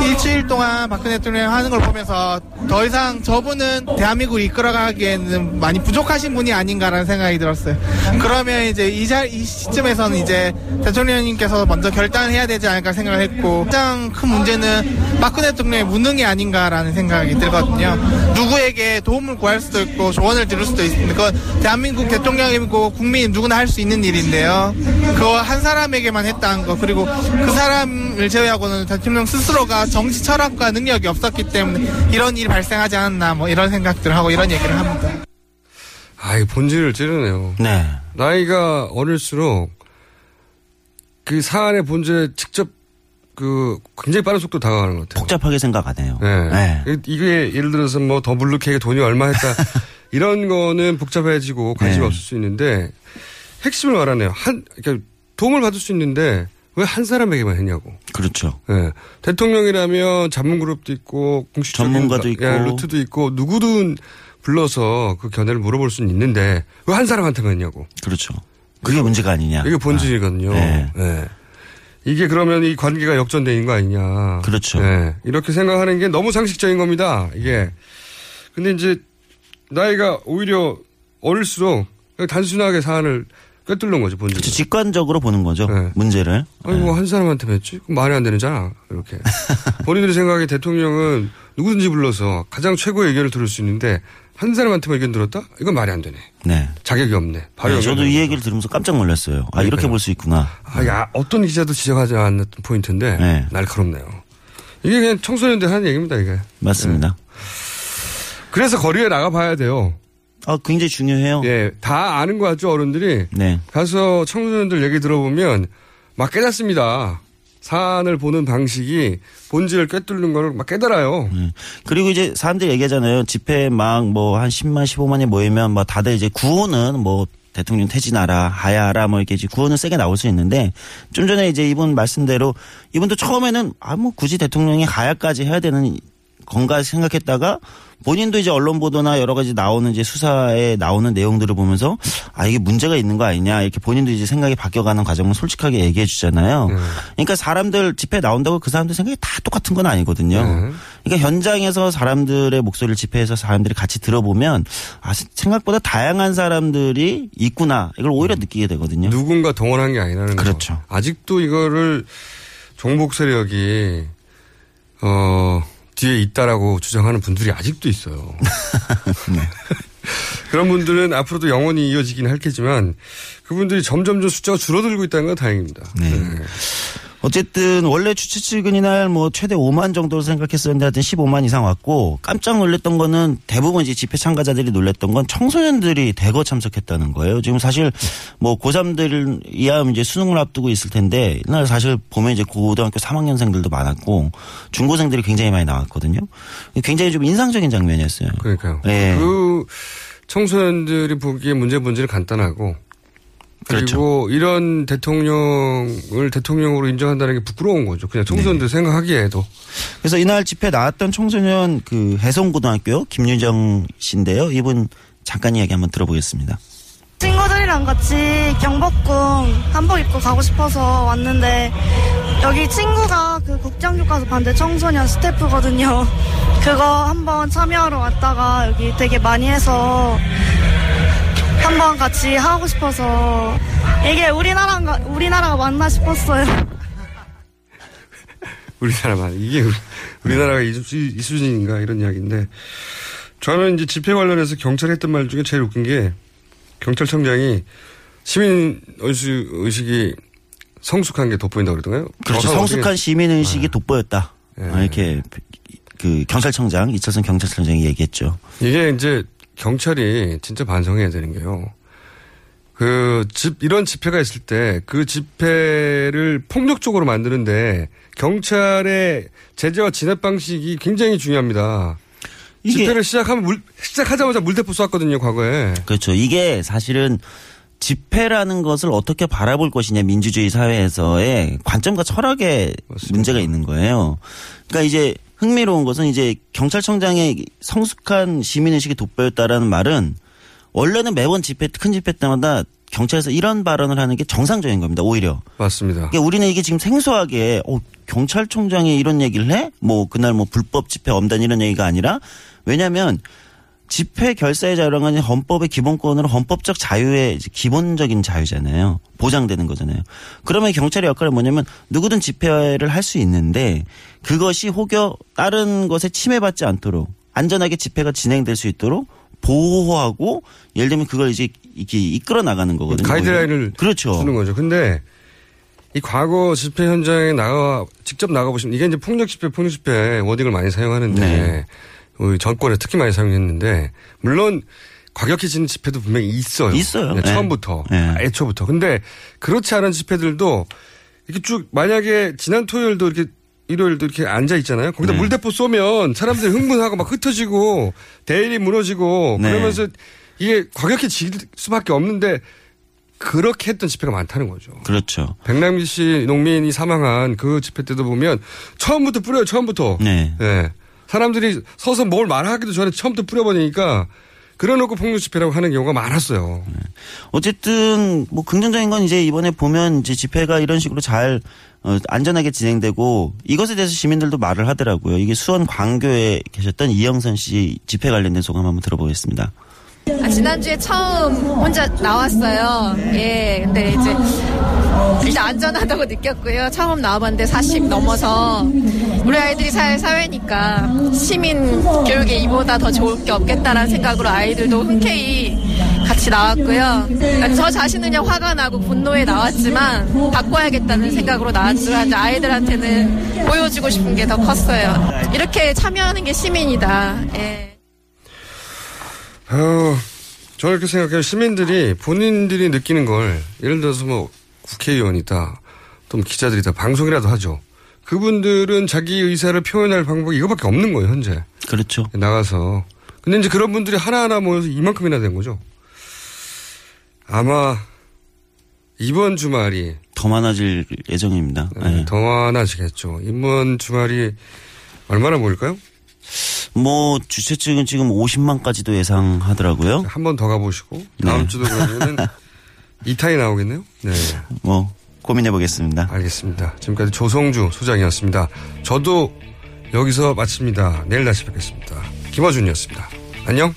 일주일 동안 박근혜 대통령 하는 걸 보면서 더 이상 저분은 대한민국을 이끌어가기에는 많이 부족하신 분이 아닌가라는 생각이 들었어요. 그러면 이제 이, 자, 이 시점에서는 이제 대통령님께서 먼저 결단을 해야 되지 않을까 생각을 했고 가장 큰 문제는 박근혜 대통령의 무능이 아닌가라는 생각이 들거든요. 누구에게 도움을 구할 수도 있고 조언을 들을 수도 있습니다. 그건 대한민국 대통령이고 국민 누구나 할 수 있는 일인데요. 그거 한 사람에게만 했다는 거 그리고 그 사람을 제외하고는 대통령 스스로가 정치 철학과 능력이 없었기 때문에 이런 일이 발생하지 않았나 뭐 이런 생각들을 하고 이런 얘기를 합니다. 아, 이 본질을 찌르네요. 네. 나이가 어릴수록 그 사안의 본질에 직접 그 굉장히 빠른 속도로 다가가는 것 같아요. 복잡하게 생각 안 해요. 네. 네. 이- 이게 예를 들어서 뭐 더블루케에 돈이 얼마 했다. 이런 거는 복잡해지고 관심이 네. 없을 수 있는데 핵심을 말하네요. 한, 그러니까 도움을 받을 수 있는데 왜 한 사람에게만 했냐고. 그렇죠. 예. 대통령이라면 전문 그룹도 있고 공식적인 전문가도 가- 있고. 예, 루트도 있고 누구든 불러서 그 견해를 물어볼 수는 있는데 왜 한 사람한테만 했냐고. 그렇죠. 그게 문제가 아니냐. 이게 본질이거든요. 네. 예. 이게 그러면 이 관계가 역전되는 거 아니냐. 그렇죠. 예. 이렇게 생각하는 게 너무 상식적인 겁니다. 이게. 근데 이제 나이가 오히려 어릴수록 단순하게 사안을 꿰뚫는 거죠, 본질. 그렇죠. 직관적으로 보는 거죠. 문제를. 아니, 뭐, 한 사람한테 맺지? 말이 안 되잖아. 이렇게. 본인들이 생각에 대통령은 누구든지 불러서 가장 최고의 의견을 들을 수 있는데, 한 사람한테만 의견 들었다? 이건 말이 안 되네. 네. 자격이 없네. 바로 네, 저도 이 얘기를 들으면서 깜짝 놀랐어요. 아, 이렇게 그러니까요. 볼수 있구나. 아, 야, 어떤 기자도 지적하지 않았던 포인트인데, 네. 날카롭네요. 이게 그냥 청소년들 하는 얘기입니다, 이게. 맞습니다. 그래서 거리에 나가봐야 돼요. 아, 굉장히 중요해요. 예, 다 아는 거 같죠, 어른들이? 네. 가서 청소년들 얘기 들어보면 막 깨닫습니다. 사안을 보는 방식이 본질을 꿰뚫는 걸 막 깨달아요. 그리고 이제 사람들이 얘기하잖아요. 집회 막 뭐 한 10만, 15만이 모이면 뭐 다들 이제 구호는 뭐 대통령 퇴진하라, 하야하라 뭐 이렇게 이제 구호는 세게 나올 수 있는데 좀 전에 이제 이분 말씀대로 이분도 처음에는 아뭐 굳이 대통령이 하야까지 해야 되는 건가 생각했다가 본인도 이제 언론 보도나 여러 가지 나오는 이제 수사에 나오는 내용들을 보면서 아 이게 문제가 있는 거 아니냐 이렇게 본인도 이제 생각이 바뀌어가는 과정을 솔직하게 얘기해 주잖아요. 그러니까 사람들 집회 나온다고 그 사람들 생각이 다 똑같은 건 아니거든요. 그러니까 현장에서 사람들의 목소리를 집회에서 사람들이 같이 들어보면 아 생각보다 다양한 사람들이 있구나 이걸 오히려 느끼게 되거든요. 누군가 동원한 게 아니라는 그렇죠. 거죠. 아직도 이거를 종북 세력이 어 뒤에 있다라고 주장하는 분들이 아직도 있어요. 그런 분들은 앞으로도 영원히 이어지긴 할겠지만 그분들이 점점점 숫자가 줄어들고 있다는 건 다행입니다. 네. 어쨌든 원래 주최 측은 이날 뭐 최대 5만 정도로 생각했었는데 하여튼 15만 이상 왔고 깜짝 놀랐던 거는 대부분 이제 집회 참가자들이 놀랐던 건 청소년들이 대거 참석했다는 거예요. 지금 사실 뭐 고3들이야 이제 수능을 앞두고 있을 텐데 이날 사실 보면 이제 고등학교 3학년생들도 많았고 중고생들이 굉장히 많이 나왔거든요. 굉장히 좀 인상적인 장면이었어요. 그러니까요. 예. 그 청소년들이 보기에 문제 본질은 간단하고 그리고 그렇죠. 이런 대통령을 대통령으로 인정한다는 게 부끄러운 거죠. 그냥 청소년들 네. 생각하기에도. 그래서 이날 집회 나왔던 청소년 그 해성고등학교 김유정 씨인데요. 이분 잠깐 이야기 한번 들어보겠습니다. 친구들이랑 같이 경복궁 한복 입고 가고 싶어서 왔는데 여기 친구가 그 국정교과서 반대 청소년 스태프거든요. 그거 한번 참여하러 왔다가 여기 되게 많이 해서 한번 같이 하고 싶어서 이게 우리나라가 우리나라가 맞나 싶었어요. 우리나라만 이게 우리- 우리 나라가 이, 수- 이 수준인가 이런 이야기인데 저는 이제 집회 관련해서 경찰이 했던 말 중에 제일 웃긴 게 경찰청장이 시민 의식, 의식이 성숙한 게 돋보인다고 그러던가요? 그렇죠. 성숙한 어떻게- 시민 의식이 돋보였다. 아, 이렇게 그 경찰청장 이철선 경찰청장이 얘기했죠. 이게 이제 경찰이 진짜 반성해야 되는 게요. 그 집, 이런 집회가 있을 때 그 집회를 폭력적으로 만드는데 경찰의 제재와 진압 방식이 굉장히 중요합니다. 집회를 시작하면 물, 시작하자마자 물대포 쐈거든요, 과거에. 그렇죠. 이게 사실은 집회라는 것을 어떻게 바라볼 것이냐 민주주의 사회에서의 관점과 철학에 문제가 있는 거예요. 그러니까 이제 흥미로운 것은 이제 경찰청장의 성숙한 시민의식이 돋보였다라는 말은 원래는 매번 집회 큰 집회 때마다 경찰에서 이런 발언을 하는 게 정상적인 겁니다. 오히려. 맞습니다. 그러니까 우리는 이게 지금 생소하게 어, 경찰청장이 이런 얘기를 해? 뭐 그날 뭐 불법 집회 엄단 이런 얘기가 아니라 왜냐하면 집회 결사의 자유라는 건 헌법의 기본권으로 헌법적 자유의 기본적인 자유잖아요. 보장되는 거잖아요. 그러면 경찰의 역할은 뭐냐면 누구든 집회를 할 수 있는데 그것이 혹여 다른 것에 침해받지 않도록 안전하게 집회가 진행될 수 있도록 보호하고 예를 들면 그걸 이제 이렇게 이끌어 나가는 거거든요. 가이드라인을 그렇죠. 주는 거죠. 근데 이 과거 집회 현장에 나가 직접 나가 보시면 이게 이제 폭력 집회, 폭력 집회 워딩을 많이 사용하는데 네. 우리 정권에 특히 많이 사용했는데 물론 과격해지는 집회도 분명히 있어요. 있어요. 네, 네. 처음부터 네. 애초부터. 근데 그렇지 않은 집회들도 이렇게 쭉 만약에 지난 토요일도 이렇게 일요일도 이렇게 앉아 있잖아요. 거기다 네. 물대포 쏘면 사람들이 흥분하고 막 흩어지고 대일이 무너지고 네. 그러면서 이게 과격해질 수밖에 없는데 그렇게 했던 집회가 많다는 거죠. 그렇죠. 백남기 씨 농민이 사망한 그 집회 때도 보면 처음부터 뿌려요. 처음부터. 네. 예. 사람들이 서서 뭘 말하기도 전에 처음부터 뿌려버리니까 그래놓고 폭력 집회라고 하는 경우가 많았어요. 어쨌든 뭐 긍정적인 건 이제 이번에 보면 이제 집회가 이런 식으로 잘 어, 안전하게 진행되고 이것에 대해서 시민들도 말을 하더라고요. 이게 수원 광교에 계셨던 이영선 씨 집회 관련된 소감 한번 들어보겠습니다. 아, 지난주에 처음 혼자 나왔어요. 예, 근데 이제 일단 안전하다고 느꼈고요. 처음 나와봤는데 40 넘어서 우리 아이들이 살 사회니까 시민 교육에 이보다 더 좋을 게 없겠다라는 생각으로 아이들도 흔쾌히 같이 나왔고요. 그러니까 저 자신은 화가 나고 분노에 나왔지만 바꿔야겠다는 생각으로 나왔지만 아이들한테는 보여주고 싶은 게 더 컸어요. 이렇게 참여하는 게 시민이다. 예. 어, 저는 이렇게 생각해요. 시민들이 본인들이 느끼는 걸 예를 들어서 뭐 국회의원이다, 또 뭐 기자들이다, 방송이라도 하죠. 그분들은 자기 의사를 표현할 방법이 이거밖에 없는 거예요, 현재. 그렇죠. 나가서. 근데 이제 그런 분들이 하나하나 모여서 이만큼이나 된 거죠. 아마 이번 주말이 더 많아질 예정입니다. 네, 더 많아지겠죠. 이번 주말이 얼마나 모일까요? 뭐 주최 측은 지금 50만까지도 예상하더라고요. 한 번 더 가보시고 다음 네. 주도 그러면은 2탄이 나오겠네요. 네. 뭐 고민해 보겠습니다. 알겠습니다. 지금까지 조성주 소장이었습니다. 저도 여기서 마칩니다. 내일 다시 뵙겠습니다. 김어준이었습니다. 안녕.